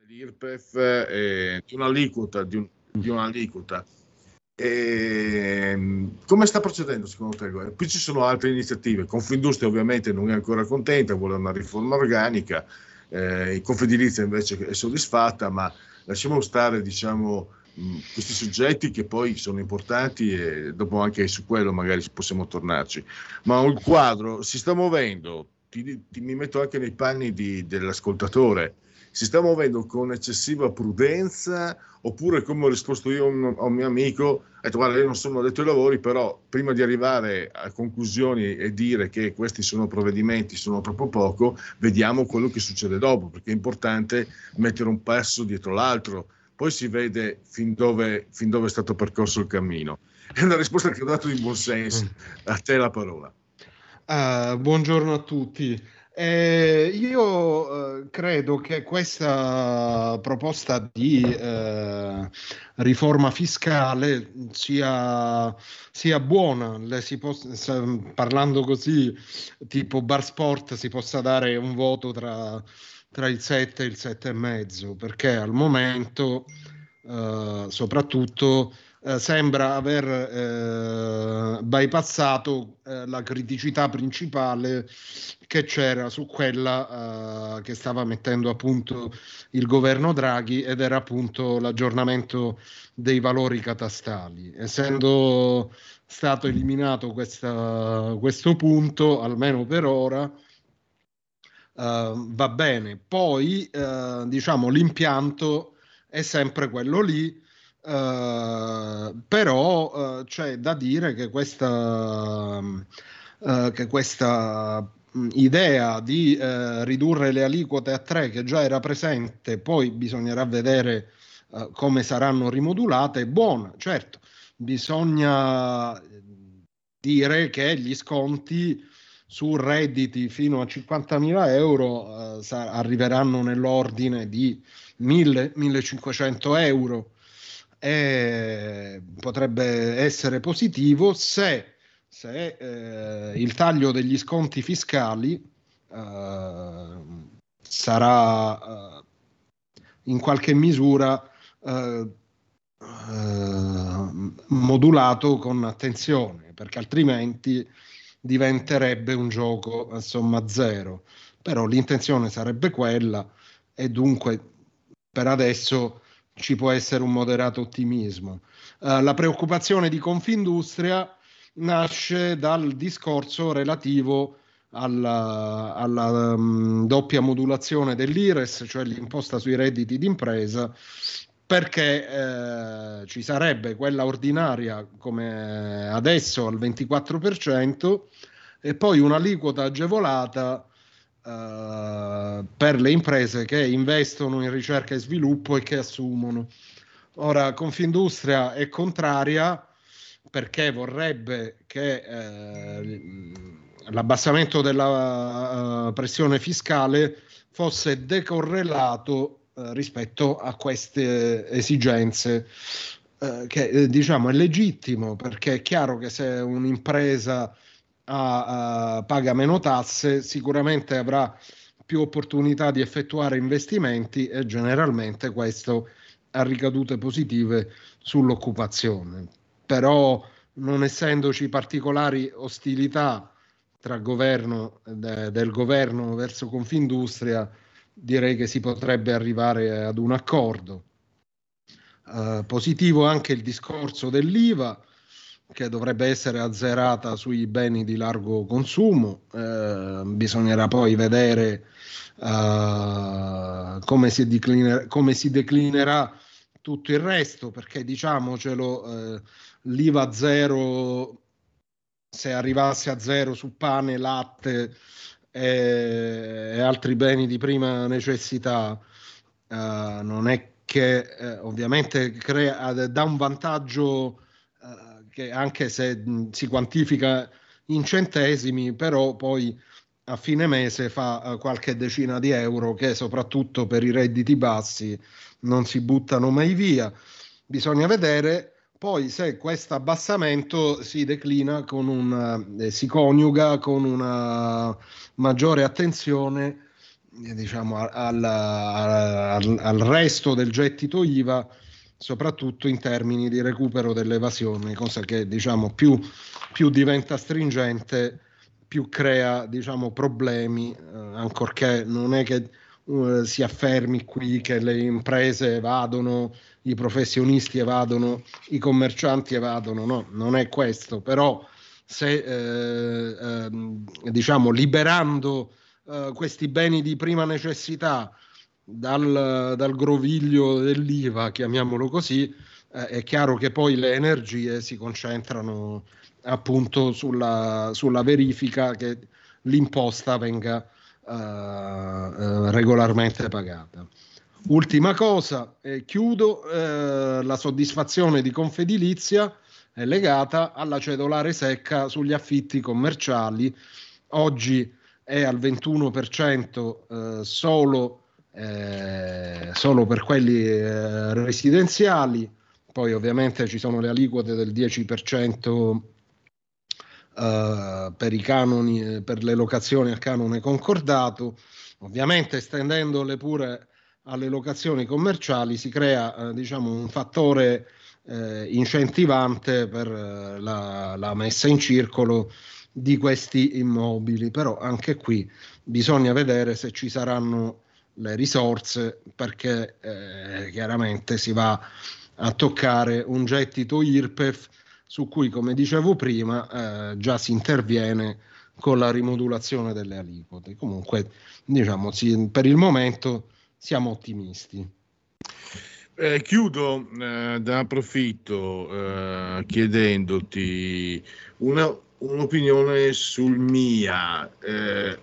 L'IRPEF eh, di un'aliquota, di, un, di un'aliquota. E, ehm, come sta procedendo secondo te? Qui ci sono altre iniziative. Confindustria ovviamente non è ancora contenta, vuole una riforma organica, eh, Confedilizia invece è soddisfatta, ma lasciamo stare diciamo, questi soggetti che poi sono importanti e dopo anche su quello magari possiamo tornarci. Ma il quadro si sta muovendo, ti, ti, mi metto anche nei panni di, dell'ascoltatore, si sta muovendo con eccessiva prudenza oppure come ho risposto io a un, a un mio amico, ho detto guarda io non sono addetto ai lavori però prima di arrivare a conclusioni e dire che questi sono provvedimenti, sono troppo poco, vediamo quello che succede dopo perché è importante mettere un passo dietro l'altro poi si vede fin dove, fin dove, è stato percorso il cammino. È una risposta che ho dato in buon senso. Mm. A te la parola. Uh, buongiorno a tutti. Eh, io eh, credo che questa proposta di eh, riforma fiscale sia, sia buona. Le si poss- parlando così, tipo bar sport, si possa dare un voto tra tra il 7 e il 7,5 perché al momento eh, soprattutto eh, sembra aver eh, bypassato eh, la criticità principale che c'era su quella eh, che stava mettendo a punto il governo Draghi ed era appunto l'aggiornamento dei valori catastali. Essendo stato eliminato questa, questo punto, almeno per ora, va bene. Poi, uh, diciamo, l'impianto è sempre quello lì, uh, però c'è da dire che questa, che questa idea di ridurre le aliquote a tre, che già era presente, poi bisognerà vedere come saranno rimodulate, è buona, certo. Bisogna dire che gli sconti su redditi fino a 50.000 euro eh, sa- arriveranno nell'ordine di 1.000-1.500 euro. E potrebbe essere positivo se, se eh, il taglio degli sconti fiscali eh, sarà eh, in qualche misura eh, eh, modulato con attenzione perché altrimenti diventerebbe un gioco a somma zero. Però l'intenzione sarebbe quella e dunque per adesso ci può essere un moderato ottimismo. Uh, la preoccupazione di Confindustria nasce dal discorso relativo alla, alla um, doppia modulazione dell'IRES, cioè l'imposta sui redditi d'impresa, perché eh, ci sarebbe quella ordinaria come adesso al 24% e poi un'aliquota agevolata eh, per le imprese che investono in ricerca e sviluppo e che assumono. Ora, Confindustria è contraria perché vorrebbe che eh, l'abbassamento della uh, pressione fiscale fosse decorrelato eh, rispetto a queste esigenze. Eh, che eh, diciamo è legittimo perché è chiaro che se un'impresa ha, uh, paga meno tasse sicuramente avrà più opportunità di effettuare investimenti e generalmente questo ha ricadute positive sull'occupazione. Però non essendoci particolari ostilità tra governo de, del governo verso Confindustria direi che si potrebbe arrivare ad un accordo. Uh, positivo anche il discorso dell'IVA che dovrebbe essere azzerata sui beni di largo consumo, uh, bisognerà poi vedere uh, come, si decliner- come, si declinerà tutto il resto, perché diciamocelo, l'IVA zero, se arrivasse a zero su pane, latte, e, altri beni di prima necessità, uh, non è che uh, ovviamente crea, dà un vantaggio uh, che anche se mh, si quantifica in centesimi, però poi a fine mese fa qualche decina di euro che soprattutto per i redditi bassi non si buttano mai via. Bisogna vedere poi se questo abbassamento si declina con un, eh, si coniuga con una maggiore attenzione eh, diciamo, al, al, al, resto del gettito IVA, soprattutto in termini di recupero dell'evasione, cosa che diciamo, più, più diventa stringente, più crea diciamo, problemi, eh, ancorché non è che uh, si affermi qui che le imprese evadono, i professionisti evadono, i commercianti evadono, no, non è questo, però se eh, eh, diciamo liberando eh, questi beni di prima necessità dal, dal groviglio dell'IVA, chiamiamolo così, eh, è chiaro che poi le energie si concentrano appunto sulla, sulla verifica che l'imposta venga uh, uh, regolarmente pagata. Ultima cosa, eh, chiudo, eh, la soddisfazione di Confedilizia è legata alla cedolare secca sugli affitti commerciali. Oggi è al 21% eh, solo, eh, solo, per quelli eh, residenziali, poi ovviamente ci sono le aliquote del 10% eh, per i canoni, eh, per le locazioni a canone concordato. Ovviamente estendendole pure alle locazioni commerciali si crea eh, diciamo, un fattore eh, incentivante per eh, la, la, messa in circolo di questi immobili, però anche qui bisogna vedere se ci saranno le risorse perché eh, chiaramente si va a toccare un gettito IRPEF su cui, come dicevo prima, eh, già si interviene con la rimodulazione delle aliquote. Comunque, diciamo, sì, per il momento siamo ottimisti. Eh, chiudo eh, da approfitto eh, chiedendoti una, un'opinione sul MIA, eh,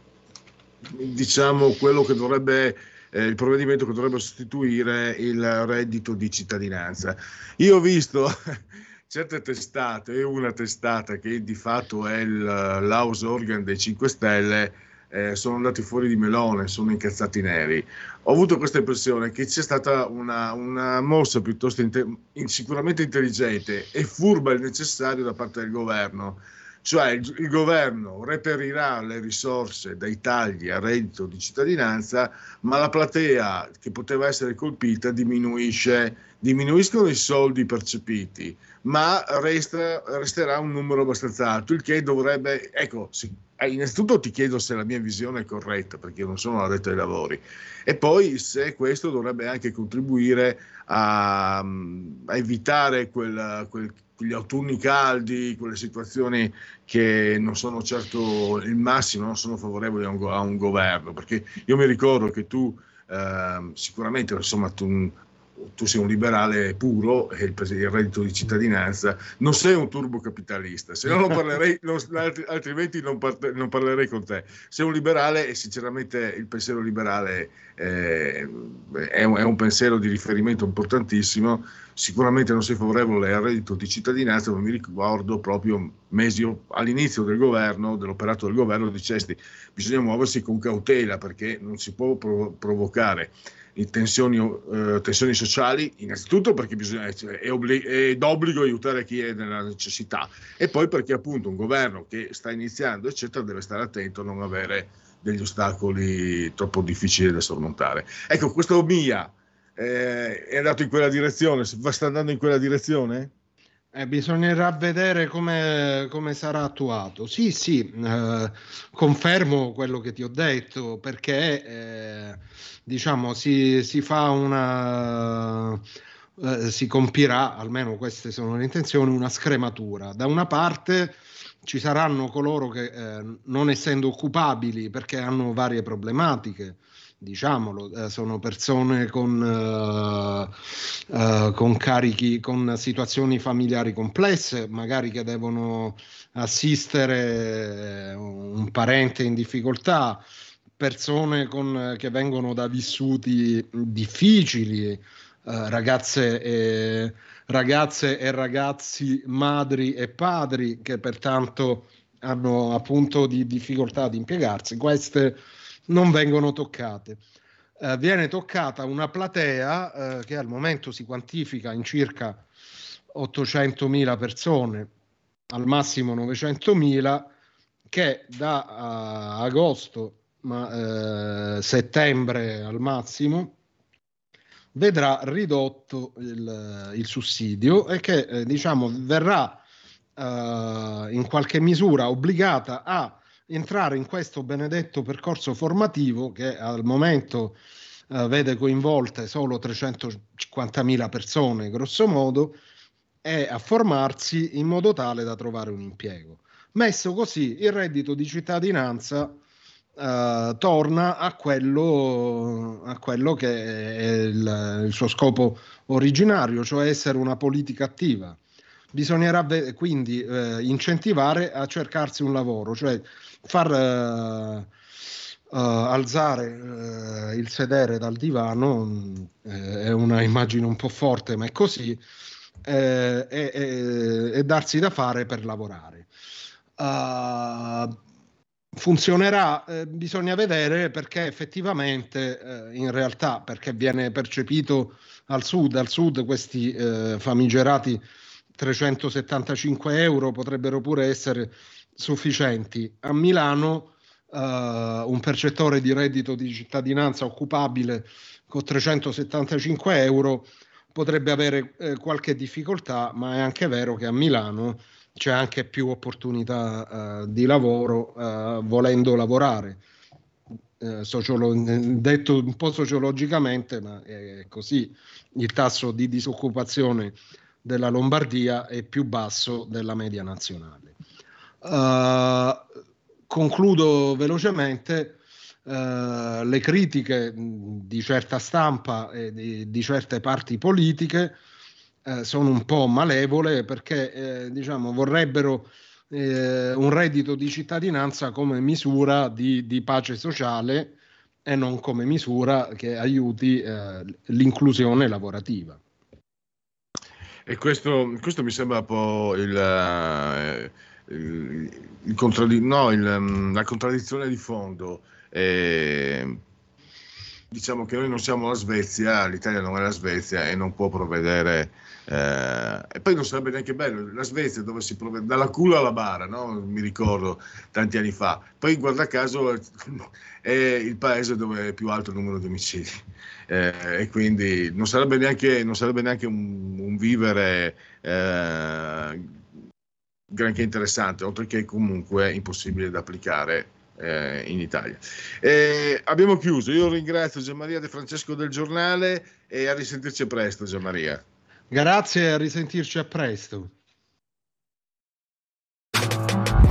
diciamo quello che dovrebbe eh, il provvedimento che dovrebbe sostituire il reddito di cittadinanza. Io ho visto certe testate una testata che di fatto è il, l'house organ dei 5 Stelle eh, sono andati fuori di melone, sono incazzati neri. Ho avuto questa impressione che c'è stata una, una mossa piuttosto inte- sicuramente intelligente e furba il necessario da parte del governo cioè il, il, governo reperirà le risorse dai tagli al reddito di cittadinanza, ma la platea che poteva essere colpita diminuisce, diminuiscono i soldi percepiti, ma resta, resterà un numero abbastanza alto, il che dovrebbe, ecco, eh, innanzitutto ti chiedo se la mia visione è corretta, perché io non sono addetto ai lavori, e poi se questo dovrebbe anche contribuire a, a evitare quel, quel gli autunni caldi, quelle situazioni che non sono certo il massimo, non sono favorevoli a un, a un governo, perché io mi ricordo che tu eh, sicuramente insomma, tu, tu sei un liberale puro e il, reddito di cittadinanza, non sei un turbocapitalista, se no non parlerei, non, altrimenti non, par- non, parlerei con te. Sei un liberale e sinceramente il pensiero liberale eh, è, un, è, un, pensiero di riferimento importantissimo. Sicuramente non sei favorevole al reddito di cittadinanza, ma mi ricordo proprio mesi all'inizio del governo, dell'operato del governo, dicesti bisogna muoversi con cautela perché non si può prov- provocare tensioni, eh, tensioni, sociali, innanzitutto perché bisogna, cioè, è, obblig- è, d'obbligo aiutare chi è nella necessità e poi perché appunto un governo che sta iniziando eccetera deve stare attento a non avere degli ostacoli troppo difficili da sormontare. Ecco, questo MIA eh, è andato in quella direzione, sta andando in quella direzione? Eh, bisognerà vedere come, come, sarà attuato. Sì, sì, eh, confermo quello che ti ho detto perché eh, diciamo si, si, fa una eh, si compirà, almeno queste sono le intenzioni, una scrematura. Da una parte ci saranno coloro che eh, non essendo occupabili perché hanno varie problematiche, diciamolo, eh, sono persone con, uh, uh, con, carichi, con situazioni familiari complesse, magari che devono assistere un parente in difficoltà, persone con, che vengono da vissuti difficili, uh, ragazze, e, ragazze e ragazzi, madri e padri che pertanto hanno appunto di difficoltà ad impiegarsi. Queste non vengono toccate. Eh, viene toccata una platea eh, che al momento si quantifica in circa 800.000 persone, al massimo 900.000, che da uh, agosto, ma, uh, settembre al massimo, vedrà ridotto il, il sussidio e che eh, diciamo verrà uh, in qualche misura obbligata a entrare in questo benedetto percorso formativo che al momento uh, vede coinvolte solo 350.000 persone, grosso modo, e a formarsi in modo tale da trovare un impiego. Messo così, il reddito di cittadinanza Uh, torna a quello, a quello, che è il, il, suo scopo originario, cioè essere una politica attiva. Bisognerà quindi uh, incentivare a cercarsi un lavoro, cioè far uh, alzare il sedere dal divano, è una immagine un po' forte, ma è così, e, e, e darsi da fare per lavorare. Uh, funzionerà, eh, bisogna vedere perché effettivamente eh, in realtà perché viene percepito al sud, al sud questi eh, famigerati 375 euro potrebbero pure essere sufficienti. A Milano eh, un percettore di reddito di cittadinanza occupabile con 375 euro potrebbe avere eh, qualche difficoltà, ma è anche vero che a Milano c'è anche più opportunità uh, di lavoro uh, volendo lavorare. Uh, sociolo- detto un po' sociologicamente, ma è così, il tasso di disoccupazione della Lombardia è più basso della media nazionale. concludo velocemente. le critiche di certa stampa e di, di certe parti politiche eh, sono un po' malevole perché eh, diciamo, vorrebbero eh, un reddito di cittadinanza come misura di, di, pace sociale e non come misura che aiuti eh, l'inclusione lavorativa. E questo, questo, mi sembra un po' il, eh, il, il contraddi- no, mm, la contraddizione di fondo. Eh, diciamo che noi non siamo la Svezia, l'Italia non è la Svezia e non può provvedere eh, e poi non sarebbe neanche bello, la Svezia dove si provvede dalla culo alla bara, no? mi ricordo tanti anni fa, poi guarda caso è il paese dove è più alto il numero di omicidi eh, e quindi non sarebbe neanche, non sarebbe neanche un, un vivere eh, granché interessante, oltre che comunque impossibile da applicare eh, in Italia. Eh, abbiamo chiuso, io ringrazio Gianmaria De Francesco del giornale e a risentirci presto Gianmaria. Grazie e a risentirci a presto.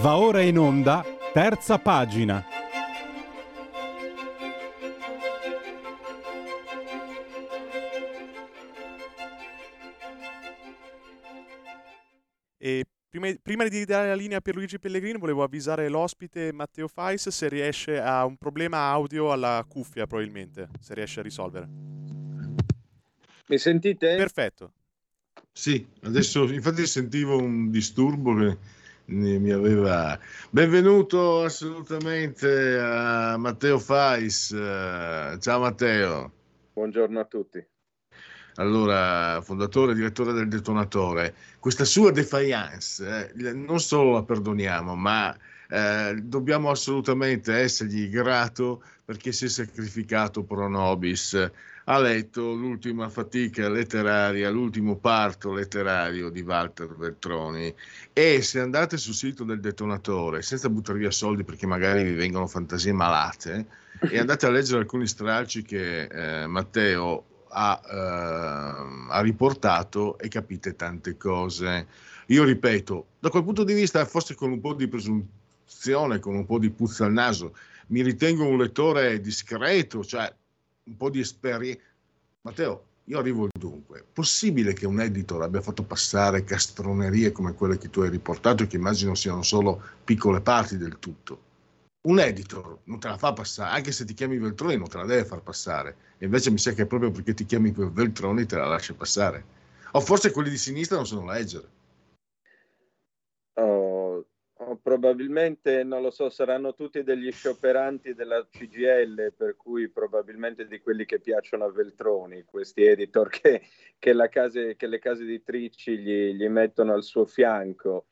Va ora in onda, terza pagina. E prima, prima di dare la linea per Luigi Pellegrini volevo avvisare l'ospite Matteo Fais se riesce a un problema audio alla cuffia probabilmente, se riesce a risolvere. Mi sentite? Perfetto. Sì, adesso infatti sentivo un disturbo che mi aveva... Benvenuto assolutamente a Matteo Fais. Ciao Matteo. Buongiorno a tutti allora fondatore e direttore del detonatore, questa sua defiance eh, non solo la perdoniamo, ma eh, dobbiamo assolutamente essergli grato perché si è sacrificato pro nobis. Ha letto l'ultima fatica letteraria, l'ultimo parto letterario di Walter Veltroni e se andate sul sito del detonatore, senza buttare via soldi perché magari vi vengono fantasie malate, e andate a leggere alcuni stralci che eh, Matteo ha, eh, ha, riportato e capite tante cose. Io ripeto, da quel punto di vista, forse con un po' di presunzione, con un po' di puzza al naso, mi ritengo un lettore discreto, cioè un po' di esperienza. Matteo, io arrivo dunque. Possibile che un editor abbia fatto passare castronerie come quelle che tu hai riportato che immagino siano solo piccole parti del tutto? un editor non te la fa passare, anche se ti chiami Veltroni non te la deve far passare. E invece mi sa che proprio perché ti chiami Veltroni te la lascia passare. O forse quelli di sinistra non sanno leggere. Probabilmente, non lo so, saranno tutti degli scioperanti della CGL, per cui probabilmente di quelli che piacciono a Veltroni, questi editor che, che, case, che le case editrici gli, gli mettono al suo fianco.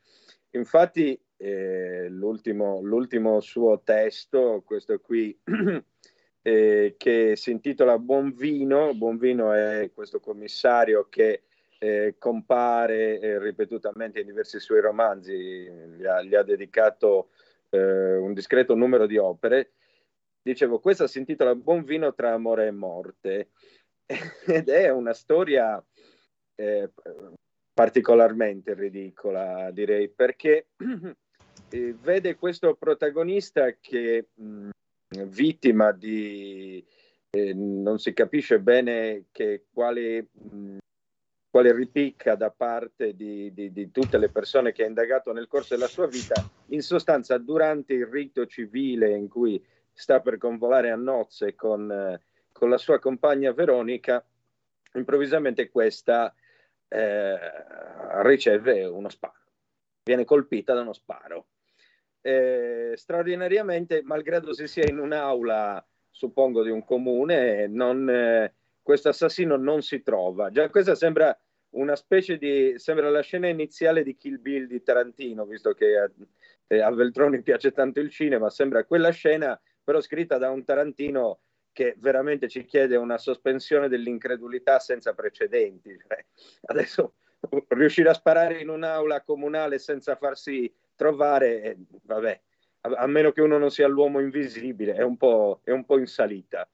Infatti eh, l'ultimo, l'ultimo, suo testo, questo qui, eh, che si intitola Buon Vino. Buon Vino è questo commissario che eh, compare eh, ripetutamente in diversi suoi romanzi, gli ha, gli ha dedicato eh, un discreto numero di opere. Dicevo, questa si intitola Buon Vino tra amore e morte ed è una storia eh, particolarmente ridicola, direi, perché eh, vede questo protagonista che mh, vittima di eh, non si capisce bene che quale, mh, quale ripicca da parte di, di, di, tutte le persone che ha indagato nel corso della sua vita, in sostanza durante il rito civile in cui sta per convolare a nozze con, eh, con la sua compagna Veronica, improvvisamente questa eh, riceve uno sparo, viene colpita da uno sparo eh, straordinariamente, malgrado si sia in un'aula, suppongo, di un comune, non, eh, questo assassino non si trova. Già questa sembra una specie di... sembra la scena iniziale di Kill Bill di Tarantino, visto che a, eh, a Veltroni piace tanto il cinema, sembra quella scena, però scritta da un Tarantino che veramente ci chiede una sospensione dell'incredulità senza precedenti. Cioè, adesso riuscire a sparare in un'aula comunale senza farsi trovare, eh, vabbè, a, meno che uno non sia l'uomo invisibile, è un po', è un po' in salita.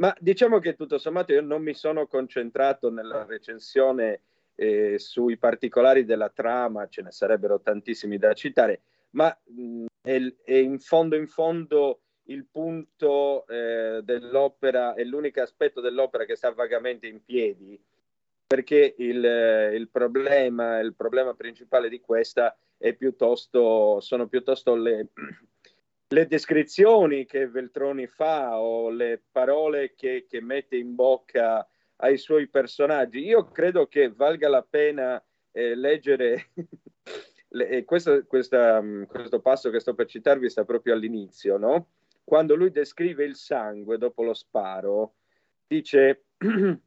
Ma diciamo che tutto sommato io non mi sono concentrato nella recensione eh, sui particolari della trama, ce ne sarebbero tantissimi da citare, ma mh, è, è, in fondo in fondo il punto eh, dell'opera, è l'unico aspetto dell'opera che sta vagamente in piedi, perché il, il, problema, il problema principale di questa piuttosto, sono piuttosto le, le, descrizioni che Veltroni fa o le parole che, che, mette in bocca ai suoi personaggi. Io credo che valga la pena eh, leggere le, questo, questa, questo passo che sto per citarvi sta proprio all'inizio, no? quando lui descrive il sangue dopo lo sparo, dice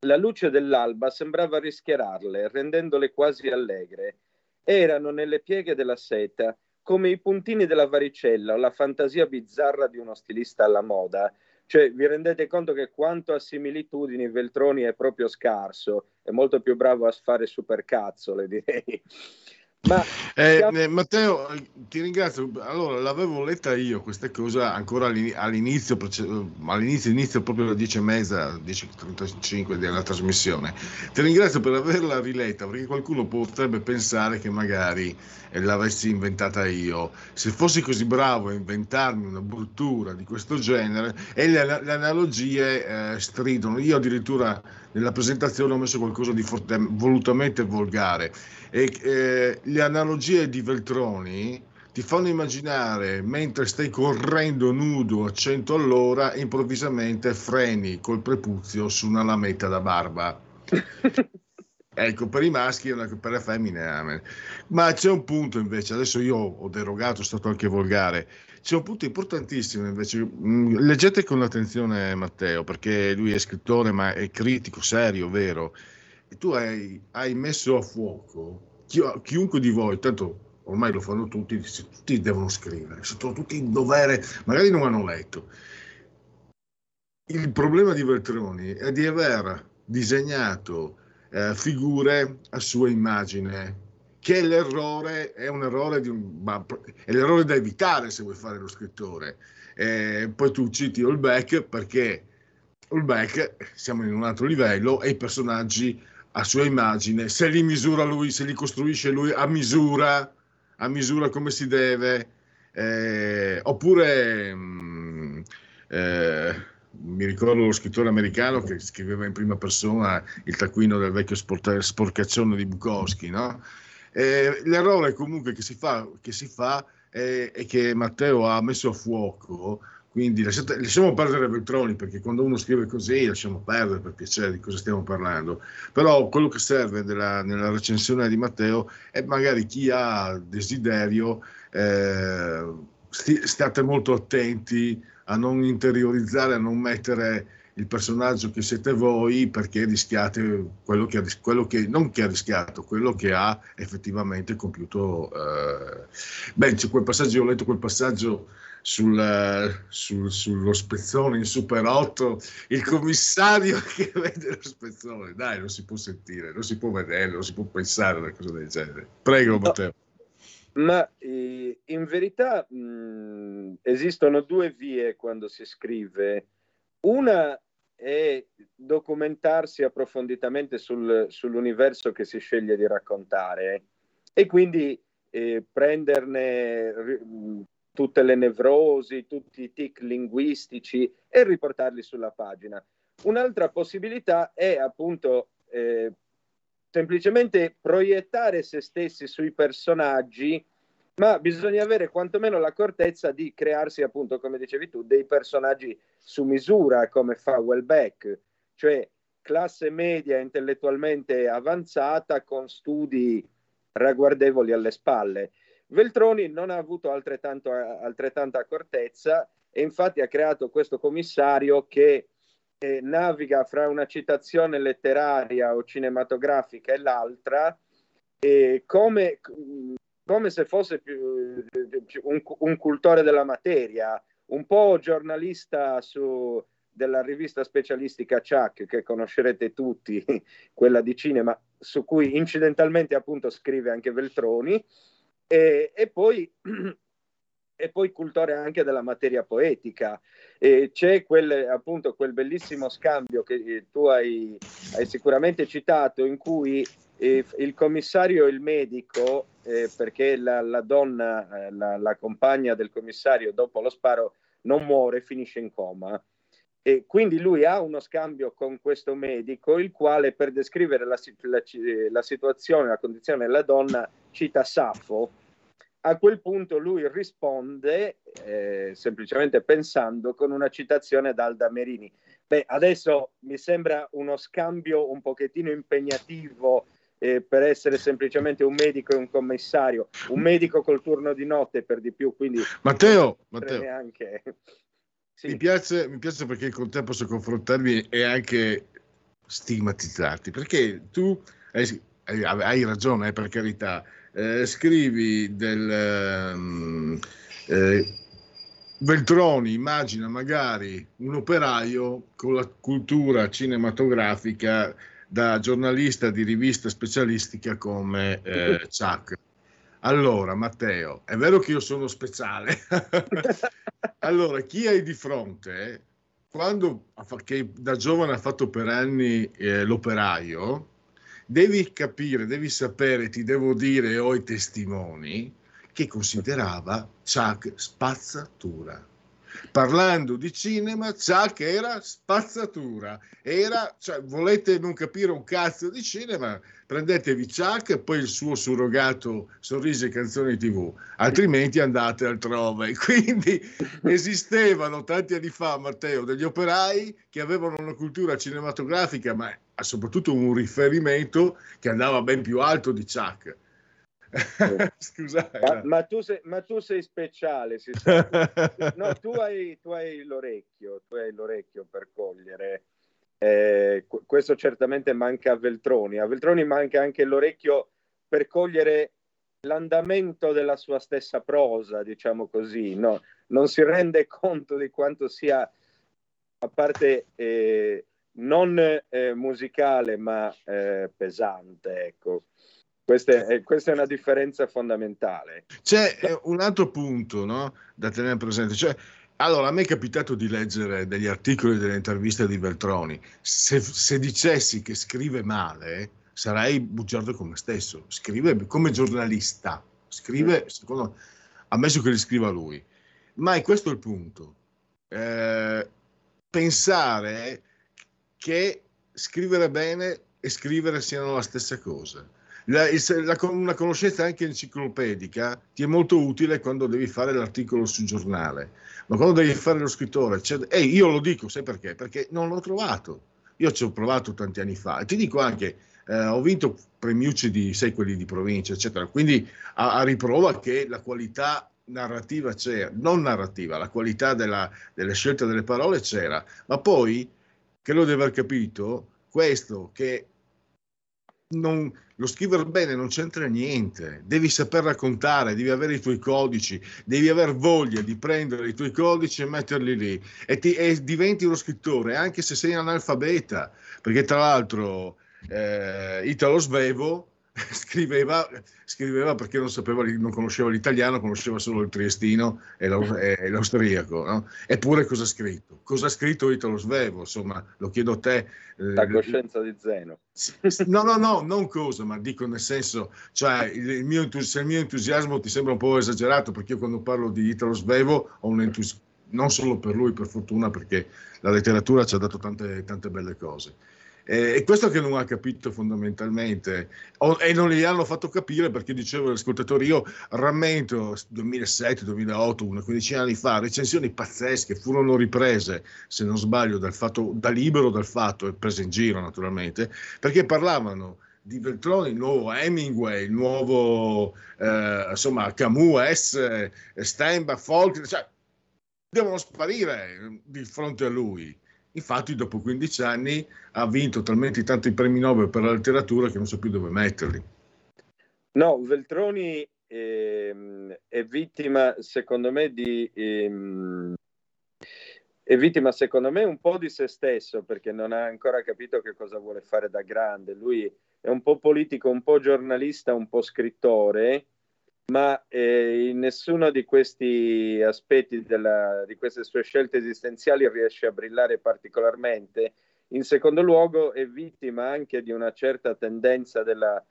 la luce dell'alba sembrava rischiararle, rendendole quasi allegre erano nelle pieghe della seta come i puntini della varicella o la fantasia bizzarra di uno stilista alla moda. Cioè, vi rendete conto che quanto a similitudini Veltroni è proprio scarso, è molto più bravo a fare supercazzole, direi. Ma eh, eh, Matteo, ti ringrazio. Allora, l'avevo letta io questa cosa ancora all'inizio, all'inizio, inizio proprio alle 10 e mezza, 10.35 della trasmissione. Ti ringrazio per averla riletta perché qualcuno potrebbe pensare che magari l'avessi inventata io. Se fossi così bravo a inventarmi una bruttura di questo genere, e le, le analogie eh, stridono. Io addirittura nella presentazione ho messo qualcosa di forte, volutamente volgare e eh, le analogie di Veltroni ti fanno immaginare mentre stai correndo nudo a 100 all'ora improvvisamente freni col prepuzio su una lametta da barba. Ecco per i maschi e per le femmine ma c'è un punto invece adesso io ho derogato, sono stato anche volgare. C'è un punto importantissimo invece mm, leggete con attenzione Matteo perché lui è scrittore ma è critico serio, vero tu hai, hai messo a fuoco chi, chiunque di voi, tanto ormai lo fanno tutti, tutti devono scrivere, sono tutti in dovere, magari non hanno letto. Il problema di Veltroni è di aver disegnato eh, figure a sua immagine, che l'errore è un errore, di un, è l'errore da evitare se vuoi fare lo scrittore. Eh, poi tu citi Holbeck perché Holbeck, siamo in un altro livello, e i personaggi a sua immagine, se li misura lui, se li costruisce lui a misura, a misura come si deve, eh, oppure mh, mm, eh, mi ricordo lo scrittore americano che scriveva in prima persona il taccuino del vecchio sport- sporcaccione di Bukowski, no? Eh, l'errore comunque che si fa, che si fa è, è, che Matteo ha messo a fuoco quindi lasciate, lasciamo perdere Veltroni perché quando uno scrive così lasciamo perdere per piacere di cosa stiamo parlando. Però quello che serve della, nella recensione di Matteo è magari chi ha desiderio, eh, sti, state molto attenti a non interiorizzare, a non mettere il personaggio che siete voi perché rischiate quello che, quello che non che ha rischiato, quello che ha effettivamente compiuto. Eh. Beh, c'è quel passaggio, ho letto quel passaggio sul, sul, sullo spezzone in Super 8, il commissario che vede lo spezzone, dai, non si può sentire, non si può vedere, non si può pensare a una cosa del genere. Prego, Matteo. Ma eh, in verità mh, esistono due vie quando si scrive. Una è documentarsi approfonditamente sul, sull'universo che si sceglie di raccontare e quindi eh, prenderne tutte le nevrosi, tutti i tic linguistici e riportarli sulla pagina. Un'altra possibilità è appunto eh, semplicemente proiettare se stessi sui personaggi, ma bisogna avere quantomeno l'accortezza di crearsi appunto, come dicevi tu, dei personaggi su misura, come fa Wellbeck, cioè classe media intellettualmente avanzata con studi ragguardevoli alle spalle. Veltroni non ha avuto altrettanta accortezza e infatti ha creato questo commissario che eh, naviga fra una citazione letteraria o cinematografica e l'altra eh, come, come, se fosse più, un, un, cultore della materia, un po' giornalista su, della rivista specialistica Chuck, che conoscerete tutti, quella di cinema, su cui incidentalmente appunto scrive anche Veltroni, e, e, poi, e poi cultore anche della materia poetica. E c'è quel, appunto quel bellissimo scambio che eh, tu hai, hai sicuramente citato in cui eh, il commissario e il medico, eh, perché la, la donna, eh, la, la, compagna del commissario dopo lo sparo non muore, finisce in coma. E quindi lui ha uno scambio con questo medico, il quale per descrivere la, la, la situazione, la condizione della donna, cita Saffo. A quel punto lui risponde eh, semplicemente pensando con una citazione da Alda Merini. Beh, adesso mi sembra uno scambio un pochettino impegnativo eh, per essere semplicemente un medico e un commissario, un medico col turno di notte per di più, quindi Matteo, Matteo. Neanche... Sì. Mi, piace, mi piace perché con te posso confrontarmi e anche stigmatizzarti, perché tu hai, hai ragione, eh, per carità, eh, scrivi del... Um, eh, Veltroni immagina magari un operaio con la cultura cinematografica da giornalista di rivista specialistica come eh, Chuck. Allora, Matteo, è vero che io sono speciale. allora, chi hai di fronte, quando che da giovane ha fatto per anni eh, l'operaio, devi capire, devi sapere, ti devo dire, ho i testimoni, che considerava Chuck spazzatura parlando di cinema, Chuck era spazzatura. Era, cioè, volete non capire un cazzo di cinema, prendetevi Chuck e poi il suo surrogato Sorrisi e Canzoni TV, altrimenti andate altrove. Quindi esistevano tanti anni fa, Matteo, degli operai che avevano una cultura cinematografica, ma soprattutto un riferimento che andava ben più alto di Chuck Scusate. Ma, ma, tu sei, ma, tu sei, speciale, si no, tu hai, tu hai, l'orecchio, tu hai l'orecchio per cogliere. Eh, questo certamente manca a Veltroni. A Veltroni manca anche l'orecchio per cogliere l'andamento della sua stessa prosa, diciamo così. No? Non si rende conto di quanto sia, a parte eh, non eh, musicale, ma eh, pesante, ecco questa è, questa è, una differenza fondamentale. C'è eh, un altro punto no, da tenere presente. Cioè, allora, a me è capitato di leggere degli articoli, delle interviste di Veltroni. Se, se dicessi che scrive male, sarei bugiardo come stesso. Scrive come giornalista, scrive, mm. secondo ammesso che li scriva lui. Ma è questo il punto. Eh, pensare che scrivere bene e scrivere siano la stessa cosa la, la, una conoscenza anche enciclopedica ti è molto utile quando devi fare l'articolo sul giornale, ma quando devi fare lo scrittore, cioè, e io lo dico, sai perché? Perché non l'ho trovato. Io ci ho provato tanti anni fa. E ti dico anche, eh, ho vinto premiucci di, sai, quelli di provincia, eccetera, quindi a, a riprova che la qualità narrativa c'era, non narrativa, la qualità della, delle scelte delle parole c'era, ma poi, credo di aver capito, questo che non, lo scrivere bene non c'entra niente, devi saper raccontare, devi avere i tuoi codici, devi aver voglia di prendere i tuoi codici e metterli lì. E, ti, e diventi uno scrittore anche se sei analfabeta, perché tra l'altro eh, Italo Svevo scriveva, scriveva perché non, sapeva, non conosceva l'italiano, conosceva solo il triestino e, l'austriaco. No? Eppure cosa ha scritto? Cosa ha scritto Italo Svevo? Insomma, lo chiedo a te. La coscienza di Zeno. No, no, no, non cosa, ma dico nel senso, cioè il mio, se il mio entusiasmo ti sembra un po' esagerato, perché io quando parlo di Italo Svevo ho un entusiasmo, non solo per lui, per fortuna, perché la letteratura ci ha dato tante, tante belle cose eh, e questo che non ha capito fondamentalmente, o, e non gli hanno fatto capire perché dicevo agli ascoltatori, io rammento 2007-2008, una quindicina anni fa, recensioni pazzesche furono riprese, se non sbaglio, dal fatto, da libero dal fatto, e prese in giro naturalmente, perché parlavano di Veltroni, il nuovo Hemingway, il nuovo eh, insomma Camus, S, Steinbach, Folk, cioè devono sparire di fronte a lui. Infatti, dopo 15 anni ha vinto talmente tanti premi Nobel per la letteratura che non so più dove metterli. No, Veltroni ehm, è vittima, secondo me, di. Ehm, è vittima, secondo me, un po' di se stesso perché non ha ancora capito che cosa vuole fare da grande. Lui è un po' politico, un po' giornalista, un po' scrittore ma eh, in nessuno di questi aspetti della, di queste sue scelte esistenziali riesce a brillare particolarmente. In secondo luogo è vittima anche di una certa tendenza della,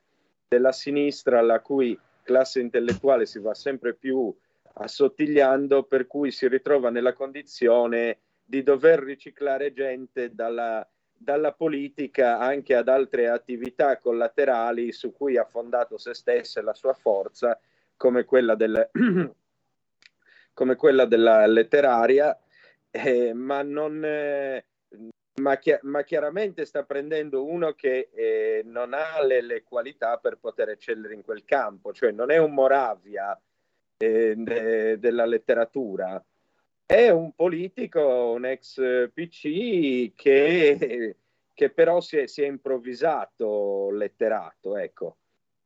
della sinistra alla cui classe intellettuale si va sempre più assottigliando, per cui si ritrova nella condizione di dover riciclare gente dalla, dalla politica anche ad altre attività collaterali su cui ha fondato se stessa e la sua forza come quella, del, come quella della letteraria, eh, ma, non, eh, ma, chi- ma, chiaramente sta prendendo uno che eh, non ha le, le, qualità per poter eccellere in quel campo, cioè non è un Moravia eh, de- della letteratura, è un politico, un ex PC che, che però si è, si è improvvisato letterato, ecco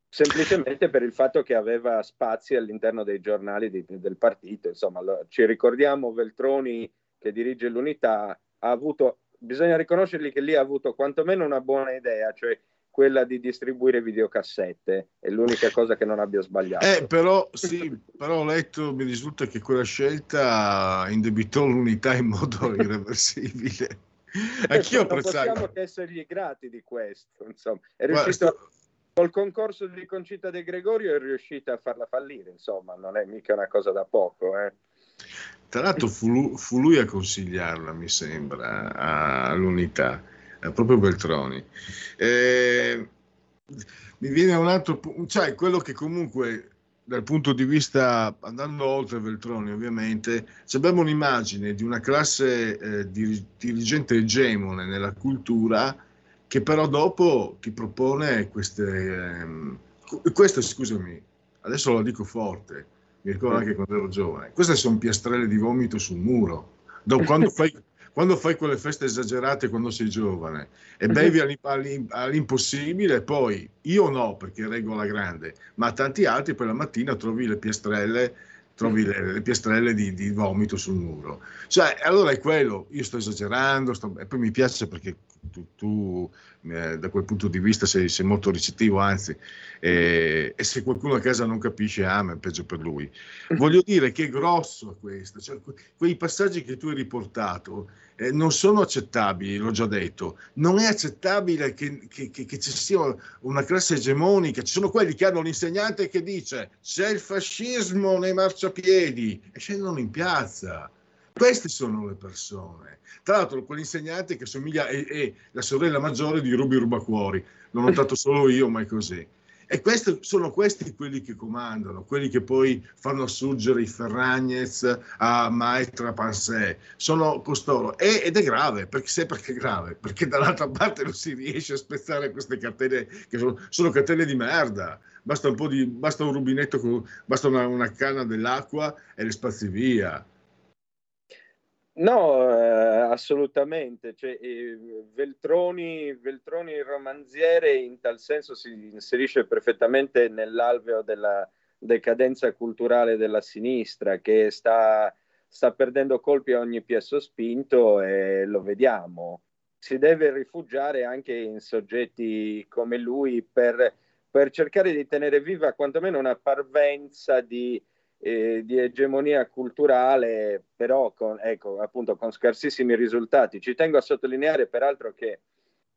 semplicemente per il fatto che aveva spazi all'interno dei giornali di, del partito. Insomma, lo, ci ricordiamo Veltroni che dirige l'unità, ha avuto, bisogna riconoscergli che lì ha avuto quantomeno una buona idea, cioè quella di distribuire videocassette. È l'unica cosa che non abbia sbagliato. Eh, però, sì, però ho letto, mi risulta che quella scelta indebitò l'unità in modo irreversibile. Anch'io apprezzavo. Non possiamo che essergli grati di questo. Insomma, è riuscito. Guarda, col concorso di Concita De Gregorio è riuscita a farla fallire, insomma, non è mica una cosa da poco. Eh. Tra l'altro fu fu lui, a consigliarla, mi sembra, all'unità, proprio Beltroni. Eh, mi viene un altro punto, cioè quello che comunque dal punto di vista, andando oltre Veltroni ovviamente, abbiamo un'immagine di una classe eh, dirigente egemone nella cultura, che però dopo ti propone queste... Ehm, queste, scusami, adesso lo dico forte, mi ricordo anche quando ero giovane, queste sono piastrelle di vomito sul muro. Dopo, quando, fai, quando fai quelle feste esagerate quando sei giovane e bevi all'impossibile, poi io no perché reggo la grande, ma tanti altri poi la mattina trovi le piastrelle trovi le, le piastrelle di, di, vomito sul muro. Cioè, allora è quello, io sto esagerando, sto, e poi mi piace perché tu, tu eh, da quel punto di vista sei, sei molto ricettivo, anzi, eh, e se qualcuno a casa non capisce, ah, ma è peggio per lui. Voglio dire che è grosso questo, cioè, quei passaggi che tu hai riportato eh, non sono accettabili, l'ho già detto, non è accettabile che, che, che, che, ci sia una classe egemonica, ci sono quelli che hanno l'insegnante che dice c'è il fascismo nei marciapiedi e scendono in piazza. Queste sono le persone. Tra l'altro, quell'insegnante che somiglia è, la sorella maggiore di Ruby Rubacuori, l'ho notato solo io, ma è così. E questi, sono questi quelli che comandano, quelli che poi fanno assurgere i Ferragnez a Maestra Pansé. Sono costoro. E, ed è grave, perché sai perché è grave? Perché dall'altra parte non si riesce a spezzare queste cartelle che sono, sono cartelle di merda. Basta un, di, basta un rubinetto, basta una, una canna dell'acqua e le spazi via. No, eh, assolutamente. Cioè, eh, Veltroni, Veltroni, il romanziere, in tal senso si inserisce perfettamente nell'alveo della decadenza culturale della sinistra che sta, sta perdendo colpi a ogni piè sospinto e lo vediamo. Si deve rifugiare anche in soggetti come lui per, per cercare di tenere viva quantomeno una parvenza di eh, di egemonia culturale, però con, ecco, appunto, con scarsissimi risultati. Ci tengo a sottolineare peraltro che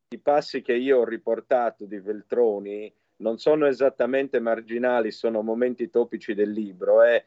i passi che io ho riportato di Veltroni non sono esattamente marginali, sono momenti topici del libro, eh,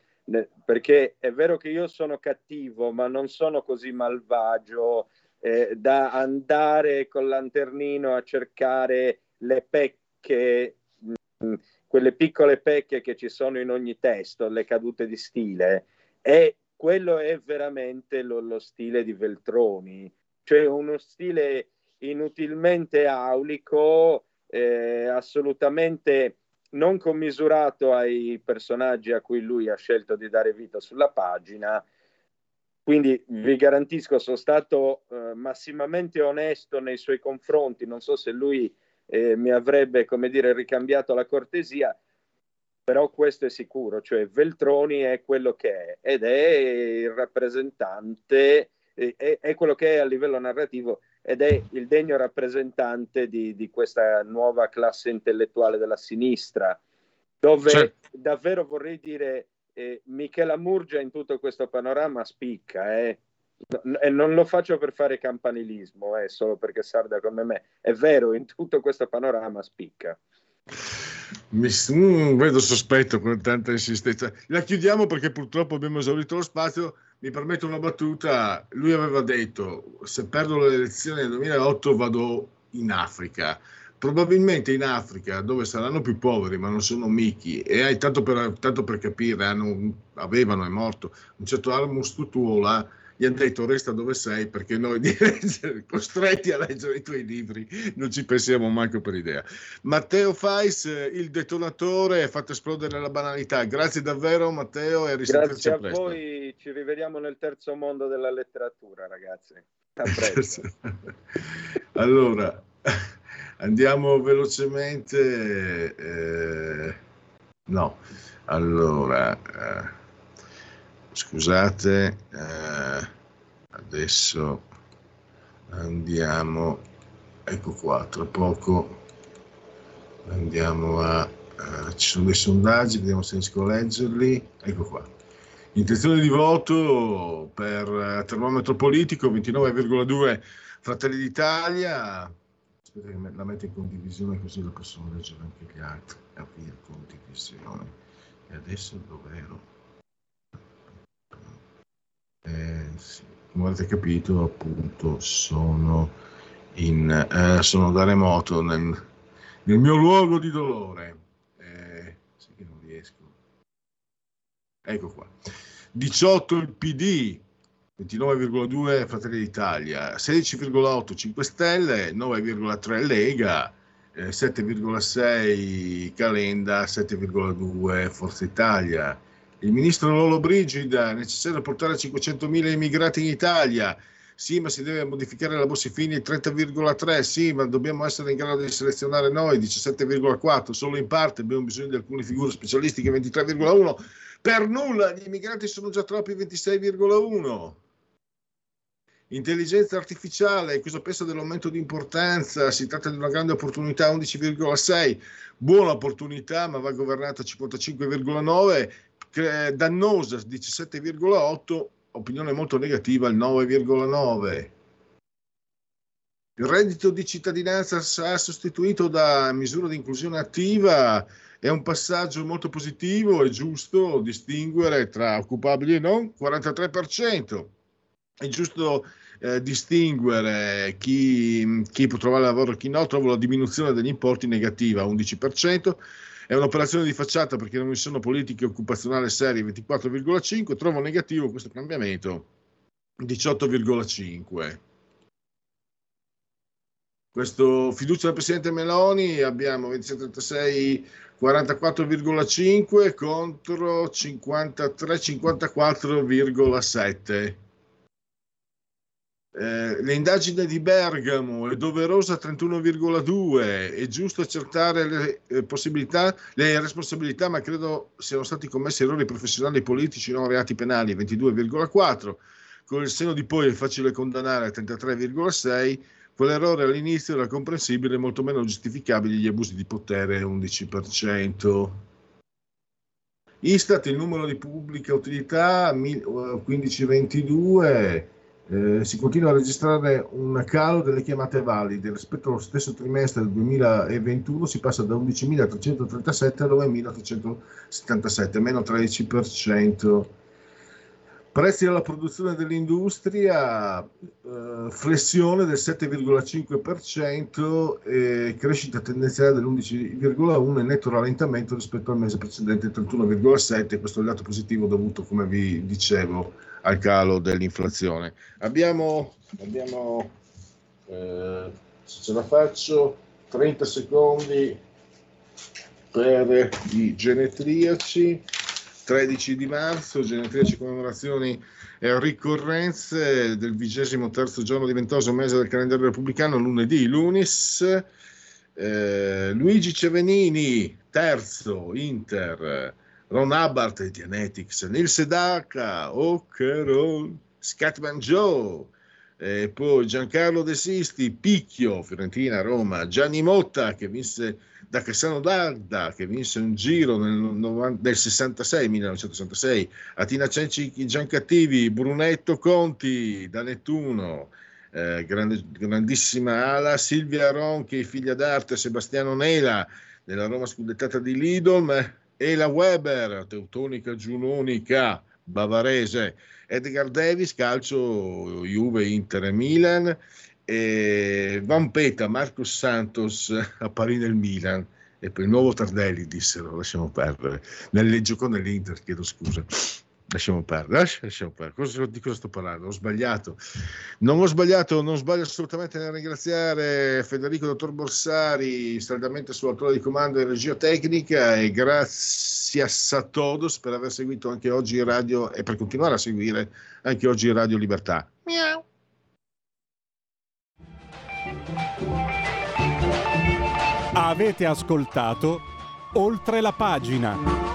perché è vero che io sono cattivo, ma non sono così malvagio eh, da andare col lanternino a cercare le pecche mh, quelle piccole pecche che ci sono in ogni testo, le cadute di stile, e quello è veramente lo, lo stile di Veltroni, cioè uno stile inutilmente aulico, eh, assolutamente non commisurato ai personaggi a cui lui ha scelto di dare vita sulla pagina. Quindi vi garantisco, sono stato eh, massimamente onesto nei suoi confronti. Non so se lui eh, mi avrebbe, come dire, ricambiato la cortesia, però questo è sicuro, cioè Veltroni è quello che è ed è il rappresentante, è, è quello che è a livello narrativo ed è il degno rappresentante di, di questa nuova classe intellettuale della sinistra, dove certo. davvero vorrei dire eh, Michela Murgia in tutto questo panorama spicca, eh. E non lo faccio per fare campanilismo, è eh, solo perché sarda come me. È vero, in tutto questo panorama spicca. Mi, mm, vedo sospetto con tanta insistenza. La chiudiamo perché purtroppo abbiamo esaurito lo spazio. Mi permetto una battuta. Lui aveva detto: se perdo le elezioni nel 2008 vado in Africa. Probabilmente in Africa, dove saranno più poveri, ma non sono michi, e tanto per, tanto per capire, hanno, avevano, è morto, un certo Almus Tutuola gli hanno detto resta dove sei perché noi di leggere, costretti a leggere i tuoi libri non ci pensiamo manco per idea. Matteo Fais, il detonatore, ha fatto esplodere la banalità. Grazie davvero Matteo e Grazie a presto. voi, ci rivediamo nel terzo mondo della letteratura ragazzi. A presto. allora, andiamo velocemente. Eh, no, allora... Eh, scusate eh, adesso andiamo ecco qua tra poco Andiamo a... Uh, ci sono dei sondaggi, vediamo se riesco a leggerli. Ecco qua. Intenzione di voto per uh, termometro politico 29,2 Fratelli d'Italia. Aspetta che la metto in condivisione così la possono leggere anche gli altri. Ah, via, condivisione. E adesso dov'ero? Eh. Come avete capito, appunto, sono, in, eh, sono da remoto nel, nel, mio luogo di dolore. Eh, sì che non riesco. Ecco qua. 18 il PD, 29,2 Fratelli d'Italia, 16,8 5 Stelle, 9,3 Lega, eh, 7,6 Calenda, 7,2 Forza Italia. Il ministro Lolo Brigida, è necessario portare 500.000 immigrati in Italia. Sì, ma si deve modificare la Bossifini 30,3. Sì, ma dobbiamo essere in grado di selezionare noi 17,4. Solo in parte abbiamo bisogno di alcune figure specialistiche 23,1. Per nulla, gli immigrati sono già troppi 26,1. Intelligenza artificiale, cosa pensa dell'aumento di importanza? Si tratta di una grande opportunità 11,6, buona opportunità ma va governata 55,9, dannosa 17,8, opinione molto negativa il 9,9. Il reddito di cittadinanza sarà sostituito da misura di inclusione attiva, è un passaggio molto positivo, è giusto distinguere tra occupabili e non, 43%. È giusto eh, distinguere chi, chi, può trovare lavoro e chi no, trovo la diminuzione degli importi negativa, 11%, è un'operazione di facciata perché non vi sono politiche occupazionali serie, 24,5%, trovo negativo questo cambiamento, 18,5%. Questo fiducia del Presidente Meloni abbiamo 2636 44,5 contro 53 54,7 eh, le indagini di Bergamo è doverosa 31,2, è giusto accertare le eh, possibilità, le responsabilità, ma credo siano stati commessi errori professionali e politici, non reati penali 22,4, con il seno di poi è facile condannare 33,6, quell'errore all'inizio era comprensibile, molto meno giustificabili gli abusi di potere 11%. Istat, il numero di pubblica utilità 1522, eh, si continua a registrare un calo delle chiamate valide. Rispetto allo stesso trimestre del 2021 si passa da 11.337 a 9.377 meno 13% prezzi alla produzione dell'industria eh, flessione del 7,5% e crescita tendenziale dell'11,1 e netto rallentamento rispetto al mese precedente 31,7 questo è il dato positivo dovuto come vi dicevo al calo dell'inflazione. Abbiamo, abbiamo eh, se ce la faccio, 30 secondi per i genetriaci. 13 di marzo, genetriaci commemorazioni e ricorrenze del vigesimo terzo giorno di ventoso mese del calendario repubblicano, lunedì, lunis. Eh, Luigi Cevenini, terzo, Inter. Ron Hubbard, Dianetics, Neil Sedaka, Occheron, Scatman Joe, e poi Giancarlo De Sisti, Picchio, Fiorentina, Roma, Gianni Motta che vinse da Cassano d'Arda, che vinse un giro nel, nel 66, 1966, Atina Cenci Giancattivi, Brunetto Conti da Nettuno, eh, grande, grandissima ala, Silvia Ronchi, figlia d'arte, Sebastiano Nela, della Roma scudettata di Lidl, e la Weber, teutonica giunonica bavarese, Edgar Davis, calcio Juve, Inter e Milan, e Vampeta, Marcos Santos a Parì nel Milan. E poi il nuovo Tardelli dissero, lasciamo perdere, nel gioco nell'Inter, chiedo scusa. Lasciamo perdere, lasciamo perdere. Di cosa sto parlando? Ho sbagliato. Non ho sbagliato, non sbaglio assolutamente nel ringraziare Federico Dottor Borsari, saldamente sull'autore di comando e regia tecnica e grazie a todos per aver seguito anche oggi Radio e per continuare a seguire anche oggi Radio Libertà. Miau. Avete ascoltato oltre la pagina.